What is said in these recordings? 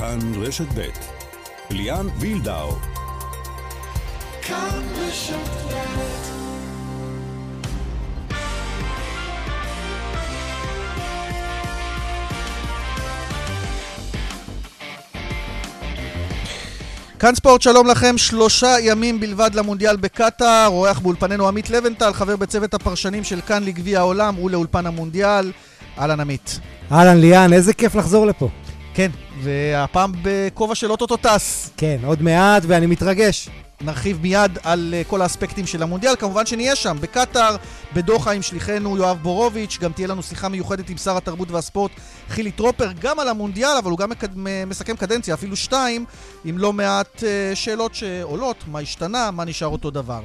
כאן רשת ב' ליאן וילדאו כאן רשת ב' כאן ספורט, שלום לכם. שלושה ימים בלבד למונדיאל בקטאר. אורח באולפנינו עמית לבנטל, חבר בצוות הפרשנים של כאן לגביע העולם ולאולפן המונדיאל. אהלן עמית. אהלן ליאן, איזה כיף לחזור לפה. כן, והפעם בכובע של אוטוטו טס. כן, עוד מעט, ואני מתרגש. נרחיב מיד על uh, כל האספקטים של המונדיאל. כמובן שנהיה שם, בקטאר, בדוחה עם שליחנו יואב בורוביץ', גם תהיה לנו שיחה מיוחדת עם שר התרבות והספורט חילי טרופר, גם על המונדיאל, אבל הוא גם מקד... מסכם קדנציה, אפילו שתיים, עם לא מעט uh, שאלות שעולות, מה השתנה, מה נשאר אותו דבר.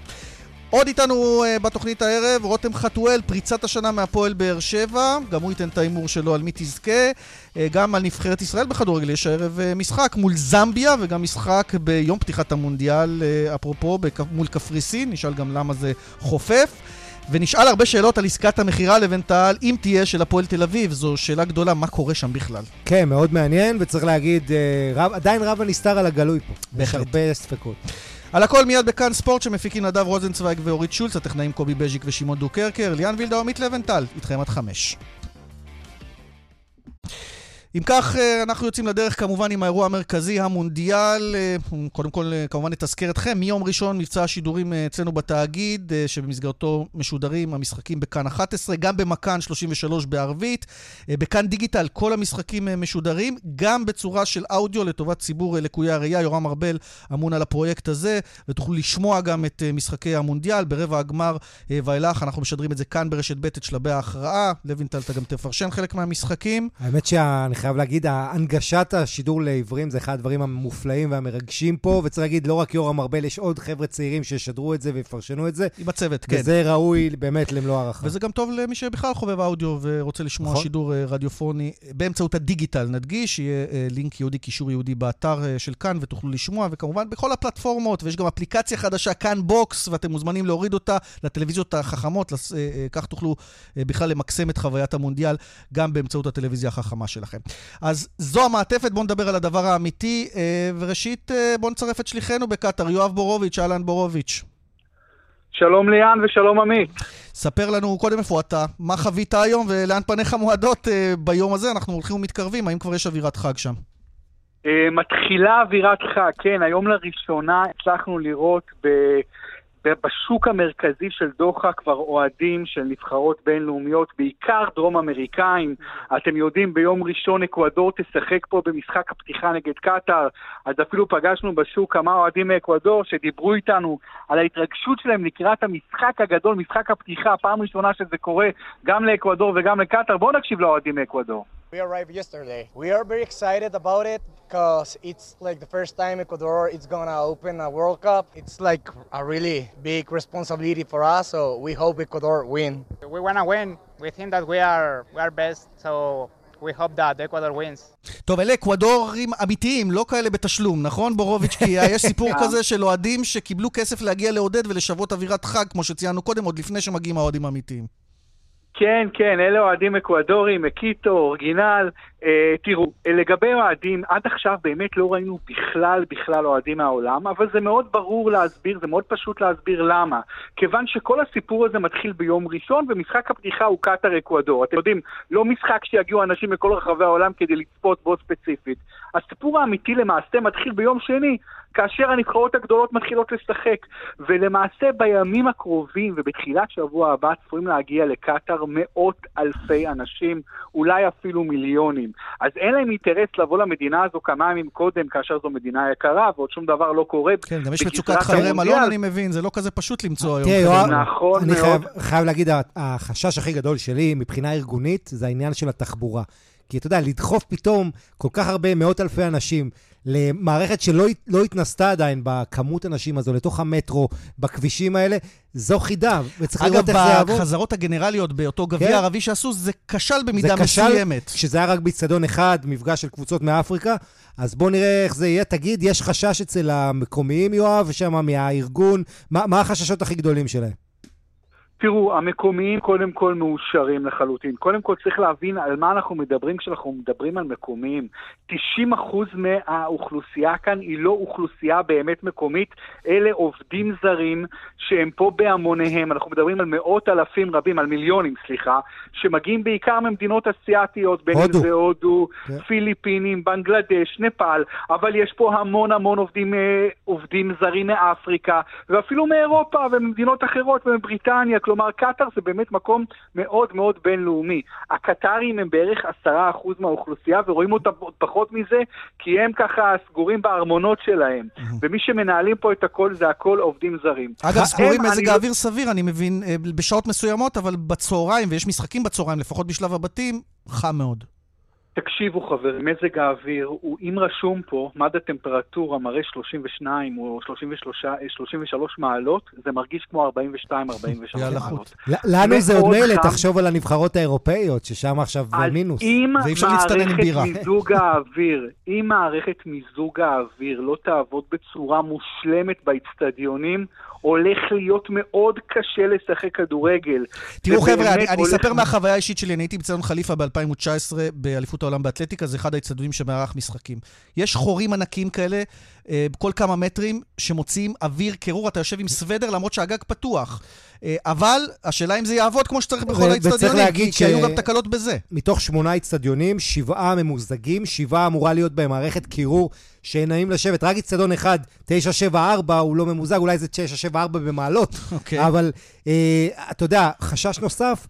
עוד איתנו uh, בתוכנית הערב, רותם חתואל, פריצת השנה מהפועל באר שבע, גם הוא ייתן את ההימור שלו על מי תזכה. Uh, גם על נבחרת ישראל בכדורגל יש הערב uh, משחק מול זמביה, וגם משחק ביום פתיחת המונדיאל, uh, אפרופו, בכ... מול קפריסין, נשאל גם למה זה חופף. ונשאל הרבה שאלות על עסקת המכירה לבנטל, אם תהיה של הפועל תל אביב. זו שאלה גדולה, מה קורה שם בכלל? כן, מאוד מעניין, וצריך להגיד, רב, עדיין רב הנסתר על הגלוי פה. בהחלט. יש הרבה ספקות. על הכל מיד בכאן ספורט שמפיקים נדב רוזנצוויג ואורית שולץ, הטכנאים קובי בז'יק ושמעון דוקרקר, ליאן וילדה עמית לבנטל, איתכם עד חמש. אם כך, אה, אנחנו יוצאים לדרך כמובן עם האירוע המרכזי, המונדיאל. אה, קודם כל, אה, כמובן נתזכר אתכם. מיום ראשון מבצע השידורים אצלנו בתאגיד, שבמסגרתו משודרים המשחקים בכאן 11, גם במכאן 33 בערבית. בכאן דיגיטל כל המשחקים משודרים, גם בצורה של אודיו לטובת ציבור לקויי הראייה. יורם ארבל אמון על הפרויקט הזה, ותוכלו לשמוע גם את משחקי המונדיאל. ברבע הגמר ואילך אנחנו משדרים את זה כאן ברשת ב' את שלבי ההכרעה. לוינטל, אתה גם תפרשן חלק מהמשחקים. האמת שאני חייב להגיד, הנגשת השידור לעיוורים זה אחד הדברים המופלאים והמרגשים פה, וצריך להגיד, לא רק יורם ארבל, יש עוד חבר'ה צעירים שישדרו את זה ויפרשנו את זה. עם הצוות, כן. וזה ראוי באמת למלוא הערכה. וזה גם טוב למי שבכלל חובב אודיו ורוצה לשמוע נכון. שידור אה, רדיופוני באמצעות הדיגיטל, נדגיש, יהיה אה, לינק ייעודי, קישור ייעודי באתר אה, של כאן, ותוכלו לשמוע, וכמובן בכל הפלטפורמות, ויש גם אפליקציה חדשה, כאן Box, ואתם מוזמנים להוריד אותה לטלוויזיות החכמות, כך תוכלו בכלל למקסם את חוויית המונדיאל גם באמצעות הטלוויזיה החכמה שלכם. אז זו המעטפת, בואו נדבר על הדבר האמיתי. אה, וראשית, אה, בואו נצרף את שליחנו בקטאר, יואב בורוביץ', אהלן בורוביץ'. שלום ליאן ושלום עמית. ספר לנו קודם איפה אתה, מה חווית היום ולאן פניך מועדות אה, ביום הזה, אנחנו הולכים ומתקרבים, האם כבר יש אווירת חג שם? מתחילה אווירת חג, כן, היום לראשונה הצלחנו לראות ב... בשוק המרכזי של דוחה כבר אוהדים של נבחרות בינלאומיות, בעיקר דרום אמריקאים. אתם יודעים, ביום ראשון אקוודור תשחק פה במשחק הפתיחה נגד קטאר, אז אפילו פגשנו בשוק כמה אוהדים מאקוודור שדיברו איתנו על ההתרגשות שלהם לקראת המשחק הגדול, משחק הפתיחה, פעם ראשונה שזה קורה גם לאקוודור וגם לקטאר. בואו נקשיב לאוהדים מאקוודור. We arrived yesterday. We are very excited about it because it's like the first time Ecuador is gonna open a World Cup. It's like a really big responsibility for us, so we hope Ecuador win. We wanna win. We think that we are we are best, so we hope that Ecuador wins. טוב, אלה אקוודורים אמיתיים, לא כאלה בתשלום, נכון בורוביץ'? כי יש סיפור כזה של אוהדים שקיבלו כסף להגיע לעודד ולשוות אווירת חג, כמו שציינו קודם, עוד לפני שמגיעים האוהדים האמיתיים. כן, כן, אלה אוהדים אקוודורים, מקיטו, אורגינל. אה, תראו, לגבי אוהדים, עד עכשיו באמת לא ראינו בכלל בכלל אוהדים מהעולם, אבל זה מאוד ברור להסביר, זה מאוד פשוט להסביר למה. כיוון שכל הסיפור הזה מתחיל ביום ראשון, ומשחק הפתיחה הוא קטאר אקוודור. אתם יודעים, לא משחק שיגיעו אנשים מכל רחבי העולם כדי לצפות בו ספציפית. הסיפור האמיתי למעשה מתחיל ביום שני, כאשר הנבחרות הגדולות מתחילות לשחק. ולמעשה בימים הקרובים ובתחילת שבוע הבא צפויים להגיע לקטאר מאות אלפי אנשים, אולי אפילו מיליונים. אז אין להם אינטרס לבוא למדינה הזו כמה ימים קודם, כאשר זו מדינה יקרה, ועוד שום דבר לא קורה. כן, גם יש מצוקת חדרי מלון, אני מבין, זה לא כזה פשוט למצוא היום. תראה, יואב, נכון אני חייב, חייב להגיד, החשש הכי גדול שלי מבחינה ארגונית, זה העניין של התחבורה. כי אתה יודע, לדחוף פתאום כל כך הרבה, מאות אלפי אנשים למערכת שלא לא התנסתה עדיין בכמות אנשים הזו, לתוך המטרו, בכבישים האלה, זו חידה, וצריך אגב, לראות איך זה יעבור. אגב, בחזרות הגנרליות באותו גביע כן? ערבי שעשו, זה כשל במידה זה מסוימת. כשל, שזה היה רק באיצטדיון אחד, מפגש של קבוצות מאפריקה, אז בואו נראה איך זה יהיה. תגיד, יש חשש אצל המקומיים, יואב, שם מהארגון, מה, מה החששות הכי גדולים שלהם? תראו, המקומיים קודם כל מאושרים לחלוטין. קודם כל צריך להבין על מה אנחנו מדברים כשאנחנו מדברים על מקומיים. 90% מהאוכלוסייה כאן היא לא אוכלוסייה באמת מקומית, אלה עובדים זרים שהם פה בהמוניהם. אנחנו מדברים על מאות אלפים רבים, על מיליונים, סליחה, שמגיעים בעיקר ממדינות אסיאתיות, בין אם זה הודו, כן. פיליפינים, בנגלדש, נפאל, אבל יש פה המון המון עובדים, אה, עובדים זרים מאפריקה, ואפילו מאירופה וממדינות אחרות ומבריטניה. כלומר, קטאר זה באמת מקום מאוד מאוד בינלאומי. הקטרים הם בערך עשרה אחוז מהאוכלוסייה, ורואים אותם עוד פחות מזה, כי הם ככה סגורים בארמונות שלהם. ומי שמנהלים פה את הכל זה הכל עובדים זרים. אגב, סגורים מזג האוויר סביר, אני מבין, אה, בשעות מסוימות, אבל בצהריים, ויש משחקים בצהריים, לפחות בשלב הבתים, חם מאוד. תקשיבו חברים, מזג האוויר הוא, אם רשום פה, מד הטמפרטורה מראה 32 או 33, 33 מעלות, זה מרגיש כמו 42-43 מעלות. לנו זה עוד מילא, תחשוב על הנבחרות האירופאיות, ששם עכשיו מינוס. אם מערכת מיזוג האוויר, אם מערכת מיזוג האוויר לא תעבוד בצורה מושלמת באצטדיונים, הולך להיות מאוד קשה לשחק כדורגל. תראו חבר'ה, אני, אני אספר מהחוויה האישית שלי, אני הייתי בציון חליפה ב-2019 באליפות העולם באתלטיקה, זה אחד האצטדיונים שמארח משחקים. יש חורים ענקים כאלה, כל כמה מטרים, שמוציאים אוויר קירור, אתה יושב עם סוודר למרות שהגג פתוח. אה, אבל השאלה אם זה יעבוד כמו שצריך בכל האצטדיונים, כי, ש... כי היו גם תקלות בזה. מתוך שמונה אצטדיונים, שבעה ממוזגים, שבעה אמורה להיות בהם מערכת קירור שנעים לשבת. רק אצטדיון אחד, 974, הוא לא ממוזג, אולי זה 974 במעלות, okay. אוקיי. אבל אה, אתה יודע, חשש נוסף,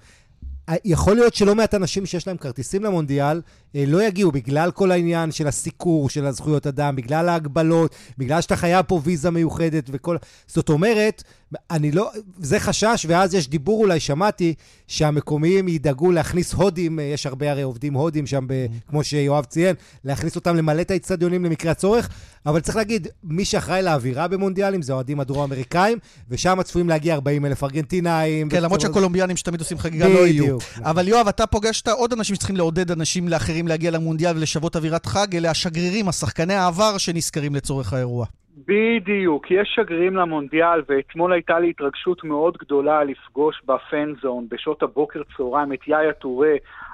יכול להיות שלא מעט אנשים שיש להם כרטיסים למונדיאל אה, לא יגיעו בגלל כל העניין של הסיקור של הזכויות אדם, בגלל ההגבלות, בגלל שאתה חייב פה ויזה מיוחדת וכל... זאת אומרת, אני לא... זה חשש, ואז יש דיבור, אולי שמעתי, שהמקומיים ידאגו להכניס הודים, אה, יש הרבה הרי עובדים הודים שם, ב, mm-hmm. כמו שיואב ציין, להכניס אותם למלא את האצטדיונים למקרה הצורך, אבל צריך להגיד, מי שאחראי לאווירה במונדיאלים זה אוהדים הדרום-אמריקאים, ושם צפויים להגיע 40 אלף ארגנטינאים. כן, למרות שהקולומביאנים שתמיד עושים חגיגה לא יהיו. אבל יואב, אתה פוגשת עוד אנשים שצריכים לעודד אנשים לאחרים להגיע למונדיאל ולשוות אווירת חג, אלה השגרירים, השחקני העבר שנזכרים לצורך האירוע. בדיוק, יש שגרירים למונדיאל, ואתמול הייתה לי התרגשות מאוד גדולה לפגוש בפן זון בשעות הבוקר צהריים את יאיה טורה,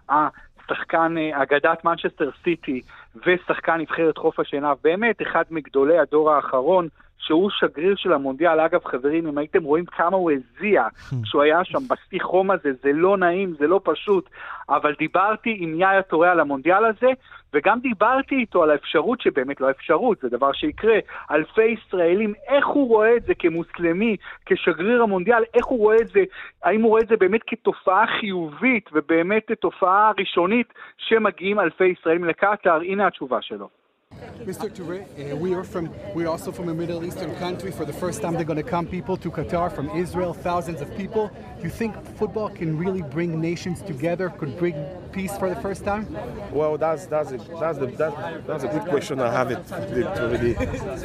השחקן, אה, אגדת מנצ'סטר סיטי ושחקן נבחרת חוף השנהב, באמת אחד מגדולי הדור האחרון. שהוא שגריר של המונדיאל. אגב, חברים, אם הייתם רואים כמה הוא הזיע כשהוא היה שם בשיא חום הזה, זה לא נעים, זה לא פשוט. אבל דיברתי עם יאיה טורי על המונדיאל הזה, וגם דיברתי איתו על האפשרות, שבאמת לא אפשרות, זה דבר שיקרה, אלפי ישראלים, איך הוא רואה את זה כמוסלמי, כשגריר המונדיאל, איך הוא רואה את זה, האם הוא רואה את זה באמת כתופעה חיובית ובאמת תופעה ראשונית שמגיעים אלפי ישראלים לקטאר? הנה התשובה שלו. Mr. Toure, uh, we are from we're also from a Middle Eastern country. For the first time, they're going to come people to Qatar from Israel, thousands of people. Do You think football can really bring nations together? Could bring peace for the first time? Well, that's that's a, that's that's, that's a good question. I have it already.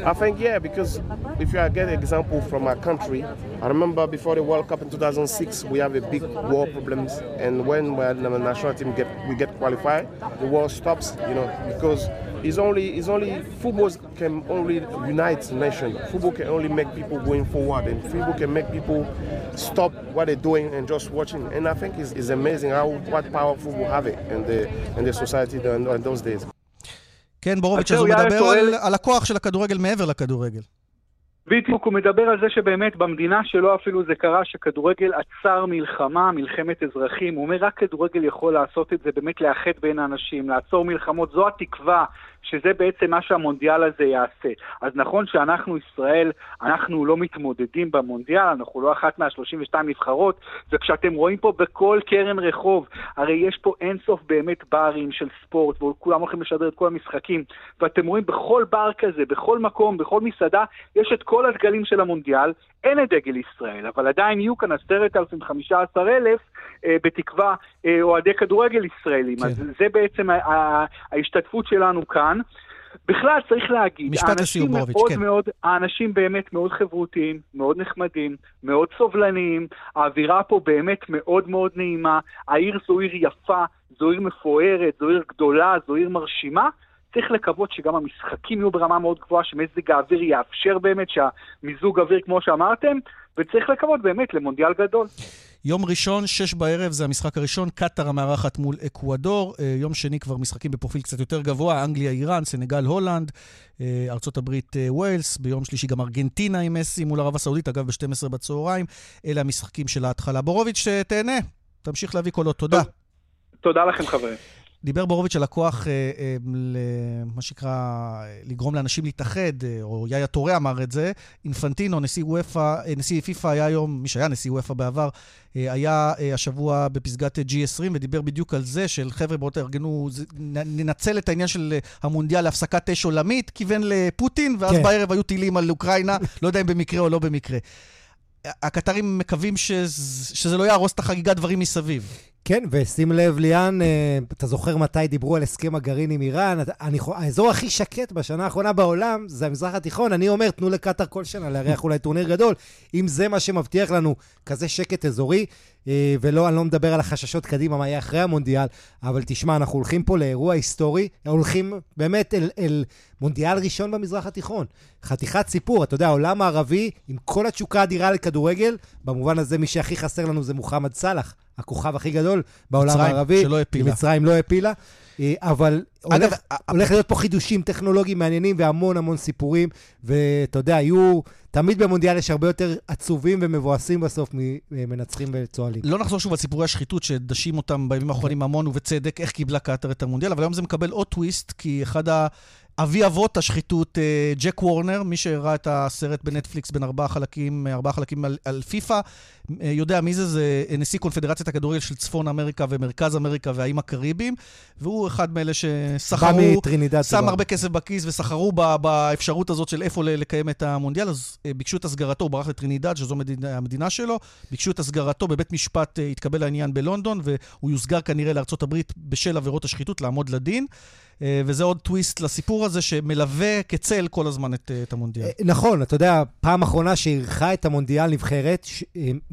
I think yeah, because if you get an example from our country, I remember before the World Cup in 2006, we have a big war problems, and when, when the national team get we get qualified, the war stops. You know because It's only, it's only football can only unite nation. Football can only make people going forward, and football can make people stop what they're doing and just watching. And I think it's, it's amazing how what power football have it in the in the society in, those days. כן, בורוביץ', אז הוא מדבר על, על הכוח של הכדורגל מעבר לכדורגל. בדיוק, הוא מדבר על זה שבאמת במדינה שלו אפילו זה קרה שכדורגל עצר מלחמה, מלחמת אזרחים. הוא אומר, רק כדורגל יכול לעשות את זה, באמת לאחד בין האנשים, לעצור מלחמות. זו התקווה שזה בעצם מה שהמונדיאל הזה יעשה. אז נכון שאנחנו, ישראל, אנחנו לא מתמודדים במונדיאל, אנחנו לא אחת מה-32 נבחרות, וכשאתם רואים פה בכל קרן רחוב, הרי יש פה אינסוף באמת ברים של ספורט, וכולם הולכים לשדר את כל המשחקים, ואתם רואים בכל בר כזה, בכל מקום, בכל מסעדה, יש את כל הדגלים של המונדיאל, אין את דגל ישראל, אבל עדיין יהיו כאן 10,000-15,000 בתקווה אה, אוהדי כדורגל ישראלים. כן. אז זה בעצם ההשתתפות שלנו כאן. בכלל צריך להגיד, משפט לסיום בורוביץ', כן. מאוד, האנשים באמת מאוד חברותיים, מאוד נחמדים, מאוד סובלניים, האווירה פה באמת מאוד מאוד נעימה, העיר זו עיר יפה, זו עיר מפוארת, זו עיר גדולה, זו עיר מרשימה. צריך לקוות שגם המשחקים יהיו ברמה מאוד גבוהה, שמזג האוויר יאפשר באמת שהמיזוג אוויר כמו שאמרתם, וצריך לקוות באמת למונדיאל גדול. יום ראשון, שש בערב, זה המשחק הראשון, קטאר המארחת מול אקוודור. אה, יום שני כבר משחקים בפרופיל קצת יותר גבוה, אנגליה, איראן, סנגל, הולנד, אה, ארה"ב, אה, ווילס. ביום שלישי גם ארגנטינה עם מסי מול ערב הסעודית, אגב, ב-12 בצהריים. אלה המשחקים של ההתחלה. בורוביץ', תהנה, תמשיך להביא קולות. תודה. תודה לכם, חברים. דיבר בורוביץ' על הכוח, אה, אה, מה שנקרא, לגרום לאנשים להתאחד, אה, או יאיה טורה אמר את זה. אינפנטינו, נשיא וופא, נשיא פיפ"א היה היום, מי שהיה נשיא וופא בעבר, היה השבוע בפסגת G20 ודיבר בדיוק על זה של חבר'ה, בואו תארגנו, ננצל את העניין של המונדיאל להפסקת אש עולמית, כיוון לפוטין, ואז כן. בערב היו טילים על אוקראינה, לא יודע אם במקרה או לא במקרה. הקטרים מקווים שזה, שזה לא יהרוס את החגיגת דברים מסביב. כן, ושים לב, ליאן, אה, אתה זוכר מתי דיברו על הסכם הגרעין עם איראן? אני, האזור הכי שקט בשנה האחרונה בעולם זה המזרח התיכון. אני אומר, תנו לקטאר כל שנה לארח אולי טורניר גדול. אם זה מה שמבטיח לנו כזה שקט אזורי, אה, ולא, אני לא מדבר על החששות קדימה, מה יהיה אחרי המונדיאל, אבל תשמע, אנחנו הולכים פה לאירוע היסטורי, הולכים באמת אל, אל מונדיאל ראשון במזרח התיכון. חתיכת סיפור, אתה יודע, העולם הערבי, עם כל התשוקה האדירה לכדורגל, במובן הזה מי שהכי חסר לנו זה מוחמד סאלח. הכוכב הכי גדול בעולם מצרים, הערבי. שלא הפילה. מצרים לא הפילה. אה, אבל אגב, הולך, הולך להיות פה חידושים טכנולוגיים מעניינים והמון המון סיפורים, ואתה יודע, יהיו... תמיד במונדיאל יש הרבה יותר עצובים ומבואסים בסוף ממנצחים וצוהלים. לא נחזור שוב על סיפורי השחיתות שדשים אותם בימים האחרונים המון ובצדק, איך קיבלה קטאר את המונדיאל, אבל היום זה מקבל עוד טוויסט, כי אחד ה... אבי אבות השחיתות, אה, ג'ק וורנר, מי שראה את הסרט בנטפליקס בין ארבעה חלקים, ארבעה חלקים על, על פיפא, אה, יודע מי זה, זה נשיא קונפדרציית הכדורגל של צפון אמריקה ומרכז אמריקה והאיים הקריביים, והוא אחד מאלה שסחרו, שם הרבה כסף בכיס וסחרו באפשרות הזאת של איפה לקיים את המונדיאל, אז אה, ביקשו את הסגרתו, הוא ברח לטרינידד, שזו המדינה, המדינה שלו, ביקשו את הסגרתו, בבית משפט התקבל העניין בלונדון, והוא יוסגר כנראה לארצות הברית בשל עבירות השחיתות, לעמוד לדין. אה, וזה עוד טוויסט לסיפור הזה שמלווה כצל כל הזמן את, אה, את המונדיאל. אה, נכון, אתה יודע, פעם אחרונה שאירחה את המונדיאל נבחרת,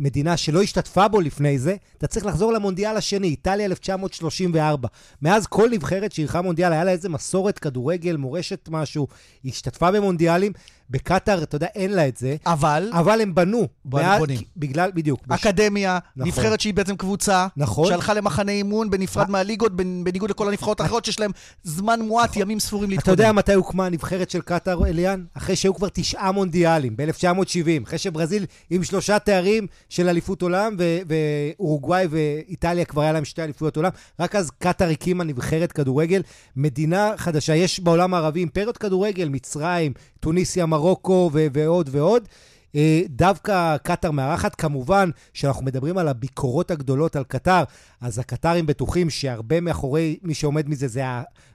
מדינה שלא השתתפה בו לפני זה, אתה צריך לחזור למונדיאל השני, איטליה 1934. מאז כל נבחרת שאירחה מונדיאל, היה לה איזה מסורת כדורגל, מורשת משהו, היא השתתפה במונדיאלים. בקטאר, אתה יודע, אין לה את זה. אבל? אבל הם בנו. בונים. בגלל, בדיוק. אקדמיה, נכון. נבחרת שהיא בעצם קבוצה. נכון. שהלכה למחנה אימון בנפרד מהליגות, בניגוד לכל הנבחרות האחרות, שיש להם זמן מועט, נכון. ימים ספורים להתקודם. אתה יודע מתי הוקמה הנבחרת של קטאר, אליאן? אחרי שהיו כבר תשעה מונדיאלים, ב-1970. אחרי שברזיל עם שלושה תארים של אליפות עולם, ואורוגוואי ואיטליה כבר היה להם שתי אליפויות עולם. רק אז קטאר הקימה נבחרת כדורגל. מדינה חדשה. יש בעולם הערבי אימפריות כדורגל, מצרים, טוניסיה, מרוקו ו- ועוד ועוד. אה, דווקא קטאר מארחת, כמובן שאנחנו מדברים על הביקורות הגדולות על קטאר, אז הקטארים בטוחים שהרבה מאחורי מי שעומד מזה זה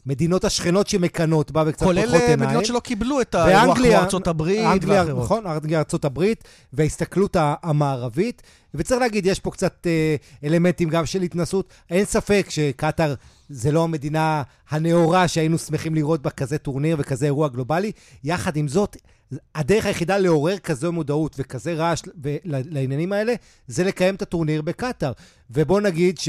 המדינות השכנות שמקנות בה וקצת פותחות עיניים. כולל מדינות שלא קיבלו את האירוח כמו ארצות הברית אנגליה, ואחרות. נכון, אנגליה, ארצות הברית, וההסתכלות המערבית. וצריך להגיד, יש פה קצת אה, אלמנטים גם של התנשאות. אין ספק שקטאר זה לא המדינה הנאורה שהיינו שמחים לראות בה כזה טורניר וכזה אירוע גלובלי. יחד עם זאת, הדרך היחידה לעורר כזו מודעות וכזה רעש לעניינים האלה, זה לקיים את הטורניר בקטאר. ובוא נגיד ש...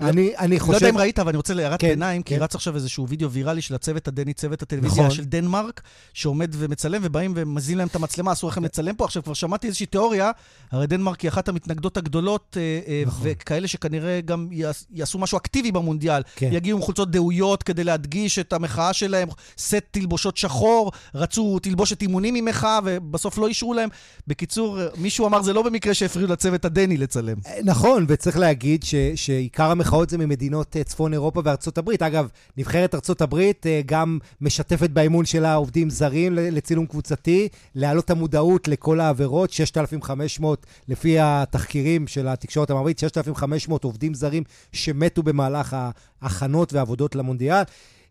אני, אני חושב... לא יודע אם ראית, אבל אני רוצה להערת כן, ביניים, כן. כי רץ עכשיו איזשהו וידאו ויראלי של הצוות הדני, צוות הטלוויזיה נכון. של דנמרק, שעומד ומצלם, ובאים ומזין להם את המצלמה, אסור לכם לצלם פה. עכשיו, כבר שמעתי איזושהי תיאוריה, הרי דנמרק היא אחת המתנגדות הגדולות, אה, אה, נכון. וכאלה שכנראה גם יעשו משהו אקטיבי במונדיאל. כן. יגיעו עם חולצות דהויות כדי להדגיש את המחאה שלהם, סט תלבושות שחור, רצו תלבושת אימונים ממחאה, ובסוף לא אישרו להם. בקיצור, מישהו אמר, זה לא במקרה שהפריעו לצוות הדני לצלם. נכון, וצריך להגיד שעיקר במרכאות זה ממדינות אה, צפון אירופה וארצות הברית. אגב, נבחרת ארצות הברית אה, גם משתפת באימון שלה עובדים זרים לצילום קבוצתי, להעלות המודעות לכל העבירות, 6,500 לפי התחקירים של התקשורת המערבית, 6,500 עובדים זרים שמתו במהלך ההכנות והעבודות למונדיאל.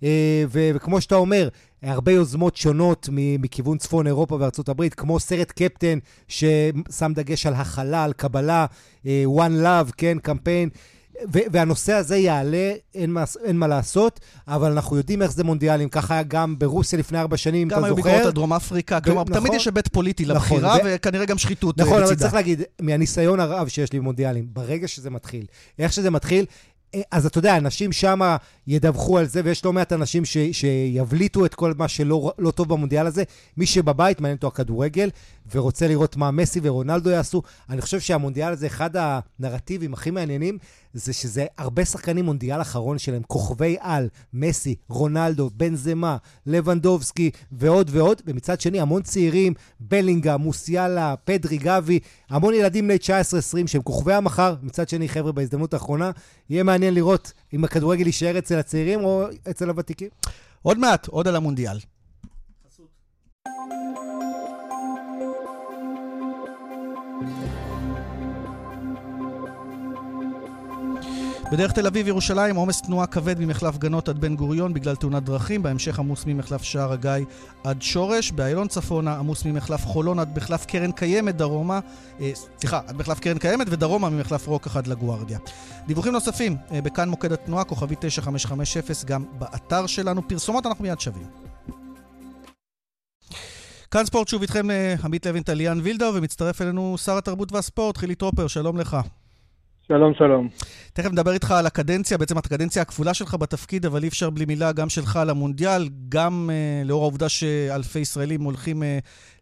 אה, וכמו שאתה אומר, הרבה יוזמות שונות מכיוון צפון אירופה וארצות הברית, כמו סרט קפטן ששם דגש על הכלה, על קבלה, One Love, כן, קמפיין. והנושא הזה יעלה, אין מה, אין מה לעשות, אבל אנחנו יודעים איך זה מונדיאלים. ככה היה גם ברוסיה לפני ארבע שנים, אתה זוכר? גם היו ביקורות על דרום אפריקה. כלומר, נכון, תמיד יש היבט פוליטי נכון, לבחירה, ו... וכנראה גם שחיתות נכון, בצידה. אבל צריך להגיד, מהניסיון הרב שיש לי במונדיאלים, ברגע שזה מתחיל, איך שזה מתחיל, אז אתה יודע, אנשים שם ידווחו על זה, ויש לא מעט אנשים ש, שיבליטו את כל מה שלא לא טוב במונדיאל הזה. מי שבבית, מעניין אותו הכדורגל, ורוצה לראות מה מסי ורונלדו יעשו. אני חושב שהמונדיאל הזה, אחד הנרטיבים הכי מעניינים, זה שזה הרבה שחקנים מונדיאל אחרון שלהם, כוכבי על, מסי, רונלדו, בן זמה, לבנדובסקי ועוד ועוד, ומצד שני המון צעירים, בלינגה, מוסיאלה, פדרי, גבי, המון ילדים בני 19-20 שהם כוכבי המחר, מצד שני, חבר'ה, בהזדמנות האחרונה, יהיה מעניין לראות אם הכדורגל יישאר אצל הצעירים או אצל הוותיקים. עוד מעט, עוד על המונדיאל. בדרך תל אביב-ירושלים עומס תנועה כבד ממחלף גנות עד בן גוריון בגלל תאונת דרכים, בהמשך עמוס ממחלף שער הגיא עד שורש, באיילון צפונה עמוס ממחלף חולון עד מחלף קרן קיימת דרומה, אה, סליחה, עד מחלף קרן קיימת ודרומה ממחלף רוק עד לגוארדיה. דיווחים נוספים, אה, בכאן מוקד התנועה, כוכבי 9550, גם באתר שלנו. פרסומות אנחנו מיד שבים. כאן ספורט שוב איתכם אה, עמית לוין וליאן וילדאו, ומצטרף אלינו שר התרבות והספורט, חילי טרופר, שלום לך. שלום, שלום. תכף נדבר איתך על הקדנציה, בעצם הקדנציה הכפולה שלך בתפקיד, אבל אי אפשר בלי מילה גם שלך על המונדיאל, גם uh, לאור העובדה שאלפי ישראלים הולכים uh,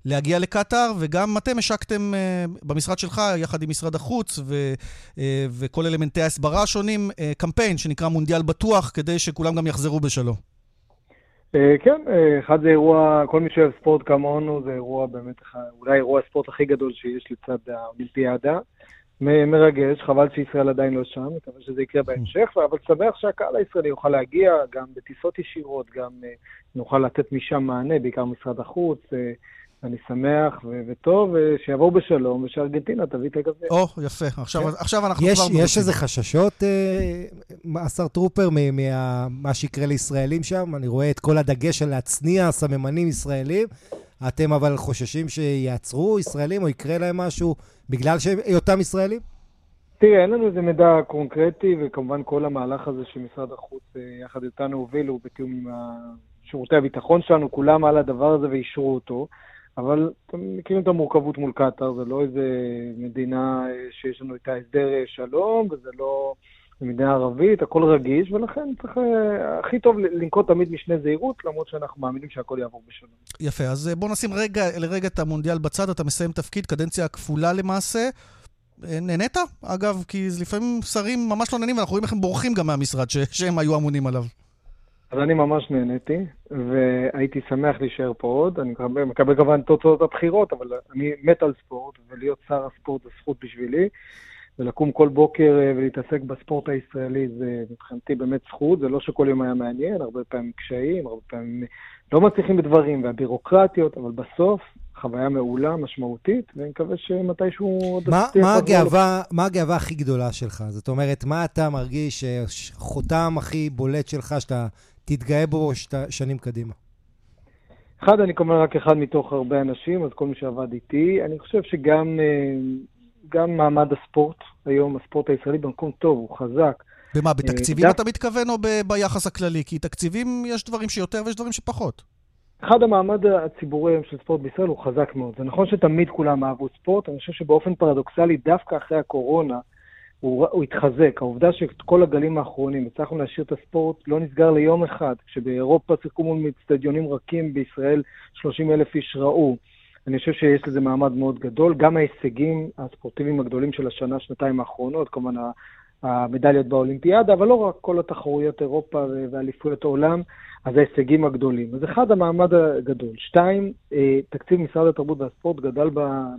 להגיע לקטאר, וגם אתם השקתם uh, במשרד שלך, יחד עם משרד החוץ ו, uh, וכל אלמנטי ההסברה השונים, uh, קמפיין שנקרא מונדיאל בטוח, כדי שכולם גם יחזרו בשלום. Uh, כן, uh, אחד זה אירוע, כל מי שאוהב ספורט כמונו, זה אירוע באמת, אולי אירוע הספורט הכי גדול שיש לצד האולימפיאדה. מרגש, חבל שישראל עדיין לא שם, מקווה שזה יקרה בהמשך, אבל שמח שהקהל הישראלי יוכל להגיע גם בטיסות ישירות, גם uh, נוכל לתת משם מענה, בעיקר משרד החוץ. Uh, אני שמח ו- וטוב, שיבואו בשלום, ושארגנטינה תביא את הגביע. או, oh, יפה. עכשיו, כן. עכשיו אנחנו יש, כבר... יש איזה חששות, אה, השר טרופר, ממה שיקרה לישראלים שם? אני רואה את כל הדגש על להצניע סממנים ישראלים. אתם אבל חוששים שיעצרו ישראלים או יקרה להם משהו בגלל היותם ישראלים? תראה, אין לנו איזה מידע קונקרטי, וכמובן כל המהלך הזה שמשרד החוץ אה, יחד איתנו הוביל הוא בתיאום עם שירותי הביטחון שלנו, כולם על הדבר הזה ואישרו אותו. אבל אתם מכירים את המורכבות מול קטאר, זה לא איזה מדינה אה, שיש לנו איתה הסדר אה, שלום, וזה לא מדינה ערבית, הכל רגיש, ולכן צריך, הכי טוב לנקוט תמיד משנה זהירות, למרות שאנחנו מאמינים שהכל יעבור בשלום. יפה, אז בוא נשים רגע, לרגע את המונדיאל בצד, אתה מסיים תפקיד, קדנציה כפולה למעשה. נהנית? אגב, כי לפעמים שרים ממש לא נהנים, ואנחנו רואים איך הם בורחים גם מהמשרד ש- שהם היו אמונים עליו. אז אני ממש נהניתי, והייתי שמח להישאר פה עוד. אני מקבל, מקבל כמובן תוצאות הבחירות, אבל אני מת על ספורט, ולהיות שר הספורט זה זכות בשבילי. ולקום כל בוקר אה, ולהתעסק בספורט הישראלי זה מבחינתי באמת זכות, זה לא שכל יום היה מעניין, הרבה פעמים קשיים, הרבה פעמים לא מצליחים בדברים, והבירוקרטיות, אבל בסוף חוויה מעולה, משמעותית, ואני מקווה שמתישהו עוד... מה, מה, הגאווה, מה הגאווה הכי גדולה שלך? זאת אומרת, מה אתה מרגיש חותם הכי בולט שלך, שאתה תתגאה בו שאתה, שנים קדימה? אחד, אני כמובן רק אחד מתוך הרבה אנשים, אז כל מי שעבד איתי. אני חושב שגם אה, גם מעמד הספורט, היום הספורט הישראלי במקום טוב, הוא חזק. במה, אה, בתקציבים אתה מתכוון או ביחס הכללי? כי תקציבים יש דברים שיותר ויש דברים שפחות. אחד, המעמד הציבורי היום של ספורט בישראל הוא חזק מאוד. זה נכון שתמיד כולם אהבו ספורט, אני חושב שבאופן פרדוקסלי, דווקא אחרי הקורונה, הוא, הוא התחזק. העובדה שכל הגלים האחרונים הצלחנו להשאיר את הספורט לא נסגר ליום אחד. כשבאירופה שיחקו מול מצטדיונים רכים, בישראל 30 אלף איש ראו. אני חושב שיש לזה מעמד מאוד גדול. גם ההישגים הספורטיביים הגדולים של השנה, שנתיים האחרונות, כמובן המדליות באולימפיאדה, אבל לא רק כל התחרויות אירופה ואליפויות העולם, אז ההישגים הגדולים. אז אחד, המעמד הגדול. שתיים, אה, תקציב משרד התרבות והספורט גדל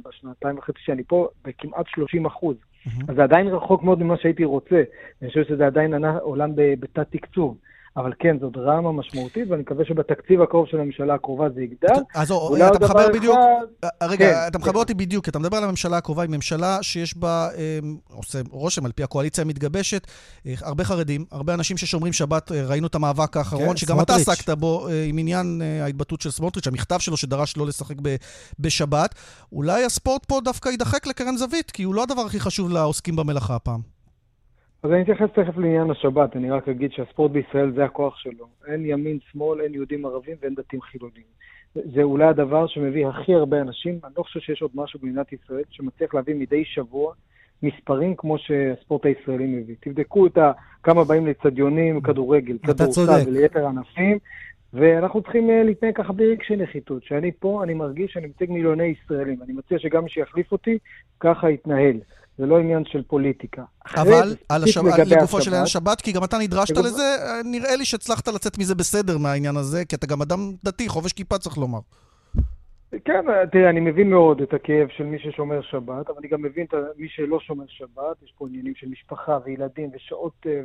בשנתיים וחצי שאני פה בכמעט 30 אחוז. Mm-hmm. אז זה עדיין רחוק מאוד ממה שהייתי רוצה. אני חושב שזה עדיין עולם בתת תקצוב. אבל כן, זו דרמה משמעותית, ואני מקווה שבתקציב הקרוב של הממשלה הקרובה זה יגדל. אז אתה מחבר בדיוק, אחד... רגע, כן. אתה מחבר אותי בדיוק, אתה מדבר על הממשלה הקרובה, היא ממשלה שיש בה, אמ, עושה רושם על פי הקואליציה המתגבשת, אה, הרבה חרדים, הרבה אנשים ששומרים שבת, אה, ראינו את המאבק האחרון, כן, שגם סמוטריץ'. אתה עסקת בו אה, עם עניין ההתבטאות של סמוטריץ', המכתב שלו שדרש לא לשחק בשבת. אולי הספורט פה דווקא יידחק לקרן זווית, כי הוא לא הדבר הכי חשוב לעוסקים במלאכה הפעם. אז אני אתייחס תכף לעניין השבת, אני רק אגיד שהספורט בישראל זה הכוח שלו. אין ימין, שמאל, אין יהודים ערבים ואין דתיים חילונים. זה אולי הדבר שמביא הכי הרבה אנשים, אני לא חושב שיש עוד משהו במדינת ישראל שמצליח להביא מדי שבוע מספרים כמו שהספורט הישראלי מביא. תבדקו את ה, כמה באים לאצטדיונים, כדורגל, כדורסל וליתר ענפים, ואנחנו צריכים uh, להתנהג ככה בלי רגשי נחיתות. שאני פה, אני מרגיש שאני מציג מיליוני ישראלים. אני מציע שגם מי שיחליף אותי, ככה יתנהל. זה לא עניין של פוליטיקה. אבל על השב... לגופו של עניין שבת, כי גם אתה נדרשת לגב... לזה, נראה לי שהצלחת לצאת מזה בסדר מהעניין הזה, כי אתה גם אדם דתי, חובש כיפה צריך לומר. כן, תראה, אני מבין מאוד את הכאב של מי ששומר שבת, אבל אני גם מבין את מי שלא שומר שבת. יש פה עניינים של משפחה וילדים ושעות אה,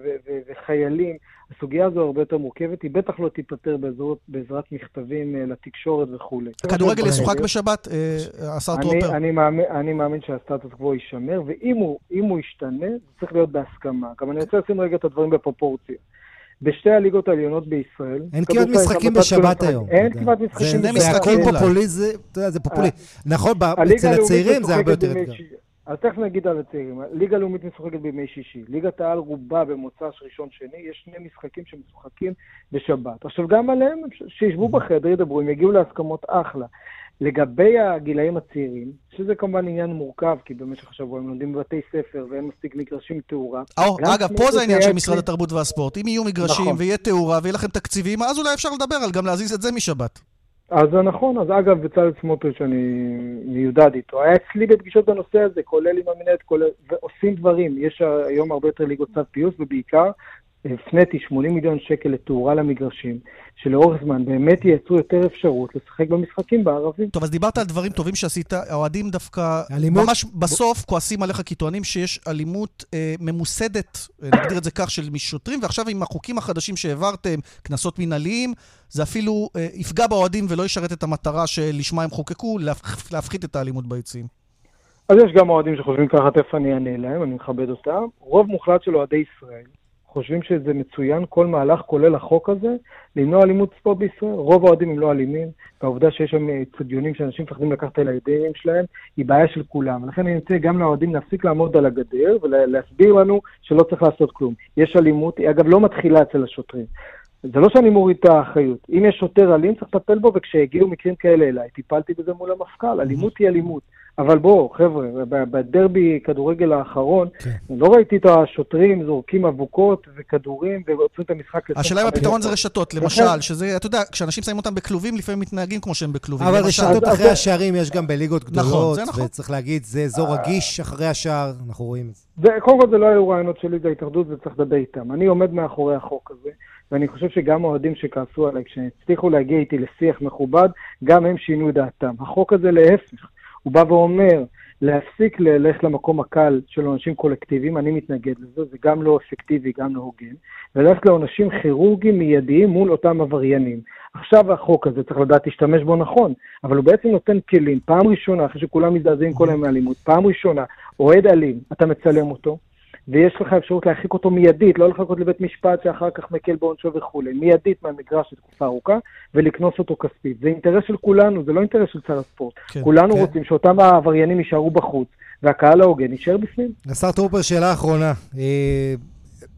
וחיילים. הסוגיה הזו הרבה יותר מורכבת, היא בטח לא תיפתר בעזרת, בעזרת מכתבים אה, לתקשורת וכולי. הכדורגל ישוחק בשבת, אה, השר טרופר? אני, מאמין, אני מאמין שהסטטוס קוו יישמר, ואם הוא, הוא ישתנה, זה צריך להיות בהסכמה. גם אני רוצה לשים רגע את הדברים בפרופורציה. בשתי הליגות העליונות בישראל. אין כמעט משחקים בשבת היום. אין כמעט משחקים בשבת. זה הכל פופוליזם, אתה יודע, זה פופולי. נכון, אצל הצעירים זה הרבה יותר אתגר. אז תכף נגיד על הצעירים. ליגה לאומית משוחקת בימי שישי. ליגת העל רובה במוצ"ש ראשון-שני, יש שני משחקים שמשוחקים בשבת. עכשיו, גם עליהם, שישבו בחדר, ידברו, הם יגיעו להסכמות אחלה. לגבי הגילאים הצעירים, שזה כמובן עניין מורכב, כי במשך השבוע הם לומדים בבתי ספר ואין מספיק מגרשים תאורה. אגב, פה זה העניין של משרד התרבות והספורט. אם יהיו מגרשים נכון. ויהיה תאורה ויהיה לכם תקציבים, אז אולי אפשר לדבר על גם להזיז את זה משבת. אז זה נכון, אז אגב, בצלאל סמוטריץ', אני מיודד איתו. היה אצלי בפגישות בנושא הזה, כולל עם המנהלת, ועושים דברים. יש היום הרבה יותר ליגות צו פיוס, ובעיקר הפניתי 80 מיליון שקל לתאורה למגרשים, שלאורך זמן באמת ייצרו יותר אפשרות לשחק במשחקים בערבים. טוב, אז דיברת על דברים טובים שעשית, האוהדים דווקא אלימות... ממש בסוף כועסים עליך כי טוענים שיש אלימות אה, ממוסדת, אה, נגדיר את זה כך, של משוטרים, ועכשיו עם החוקים החדשים שהעברתם, קנסות מנהליים, זה אפילו אה, יפגע באוהדים ולא ישרת את המטרה שלשמה הם חוקקו, להפח, להפחית את האלימות ביציעים. אז יש גם אוהדים שחושבים ככה, תכף אני אענה להם, אני מכבד אותם. רוב מוחלט של אוהדי ישראל חושבים שזה מצוין, כל מהלך, כולל החוק הזה, למנוע אלימות ספורט בישראל. רוב האוהדים הם לא אלימים, והעובדה שיש שם אצטדיונים שאנשים מפחדים לקחת את הילדים שלהם, היא בעיה של כולם. לכן אני מציע גם לאוהדים להפסיק לעמוד על הגדר ולהסביר לנו שלא צריך לעשות כלום. יש אלימות, היא אגב לא מתחילה אצל השוטרים. זה לא שאני מוריד את האחריות. אם יש שוטר אלים, צריך לטפל בו, וכשהגיעו מקרים כאלה אליי, טיפלתי בזה מול המפכ"ל. אלימות היא אלימות. אבל בואו, חבר'ה, בדרבי כדורגל האחרון, כן. לא ראיתי את השוטרים זורקים אבוקות וכדורים ועוצרים את המשחק. השאלה אם הפתרון זה רשתות, למשל, שזה, אתה יודע, כשאנשים שמים אותם בכלובים, לפעמים מתנהגים כמו שהם בכלובים. אבל רשתות אחרי השערים יש גם בליגות גדולות, נכון, נכון. וצריך להגיד, זה אזור רגיש אחרי השער, אנחנו רואים את זה. קודם כל זה לא היו רעיונות של ליגה ההתאחדות, וצריך לדבר איתם. אני עומד מאחורי החוק הזה. ואני חושב שגם אוהדים שכעסו עליי, כשהצליחו להגיע איתי לשיח מכובד, גם הם שינו דעתם. החוק הזה להפך, הוא בא ואומר, להפסיק ללכת למקום הקל של עונשים קולקטיביים, אני מתנגד לזה, זה גם לא אפקטיבי, גם לא הוגן, וללכת לעונשים כירורגיים מיידיים מול אותם עבריינים. עכשיו החוק הזה, צריך לדעת להשתמש בו נכון, אבל הוא בעצם נותן כלים. פעם ראשונה, אחרי שכולם מזדעזעים כל היום מאלימות, פעם ראשונה, אוהד אלים, אתה מצלם אותו, ויש לך אפשרות להרחיק אותו מיידית, לא לחכות לבית משפט שאחר כך מקל בעונשו וכולי, מיידית מהמגרש לתקופה ארוכה, ולקנוס אותו כספית. זה אינטרס של כולנו, זה לא אינטרס של שר הספורט. כן, כולנו כן. רוצים שאותם העבריינים יישארו בחוץ, והקהל ההוגן יישאר בפנים. השר טרופר, שאלה אחרונה.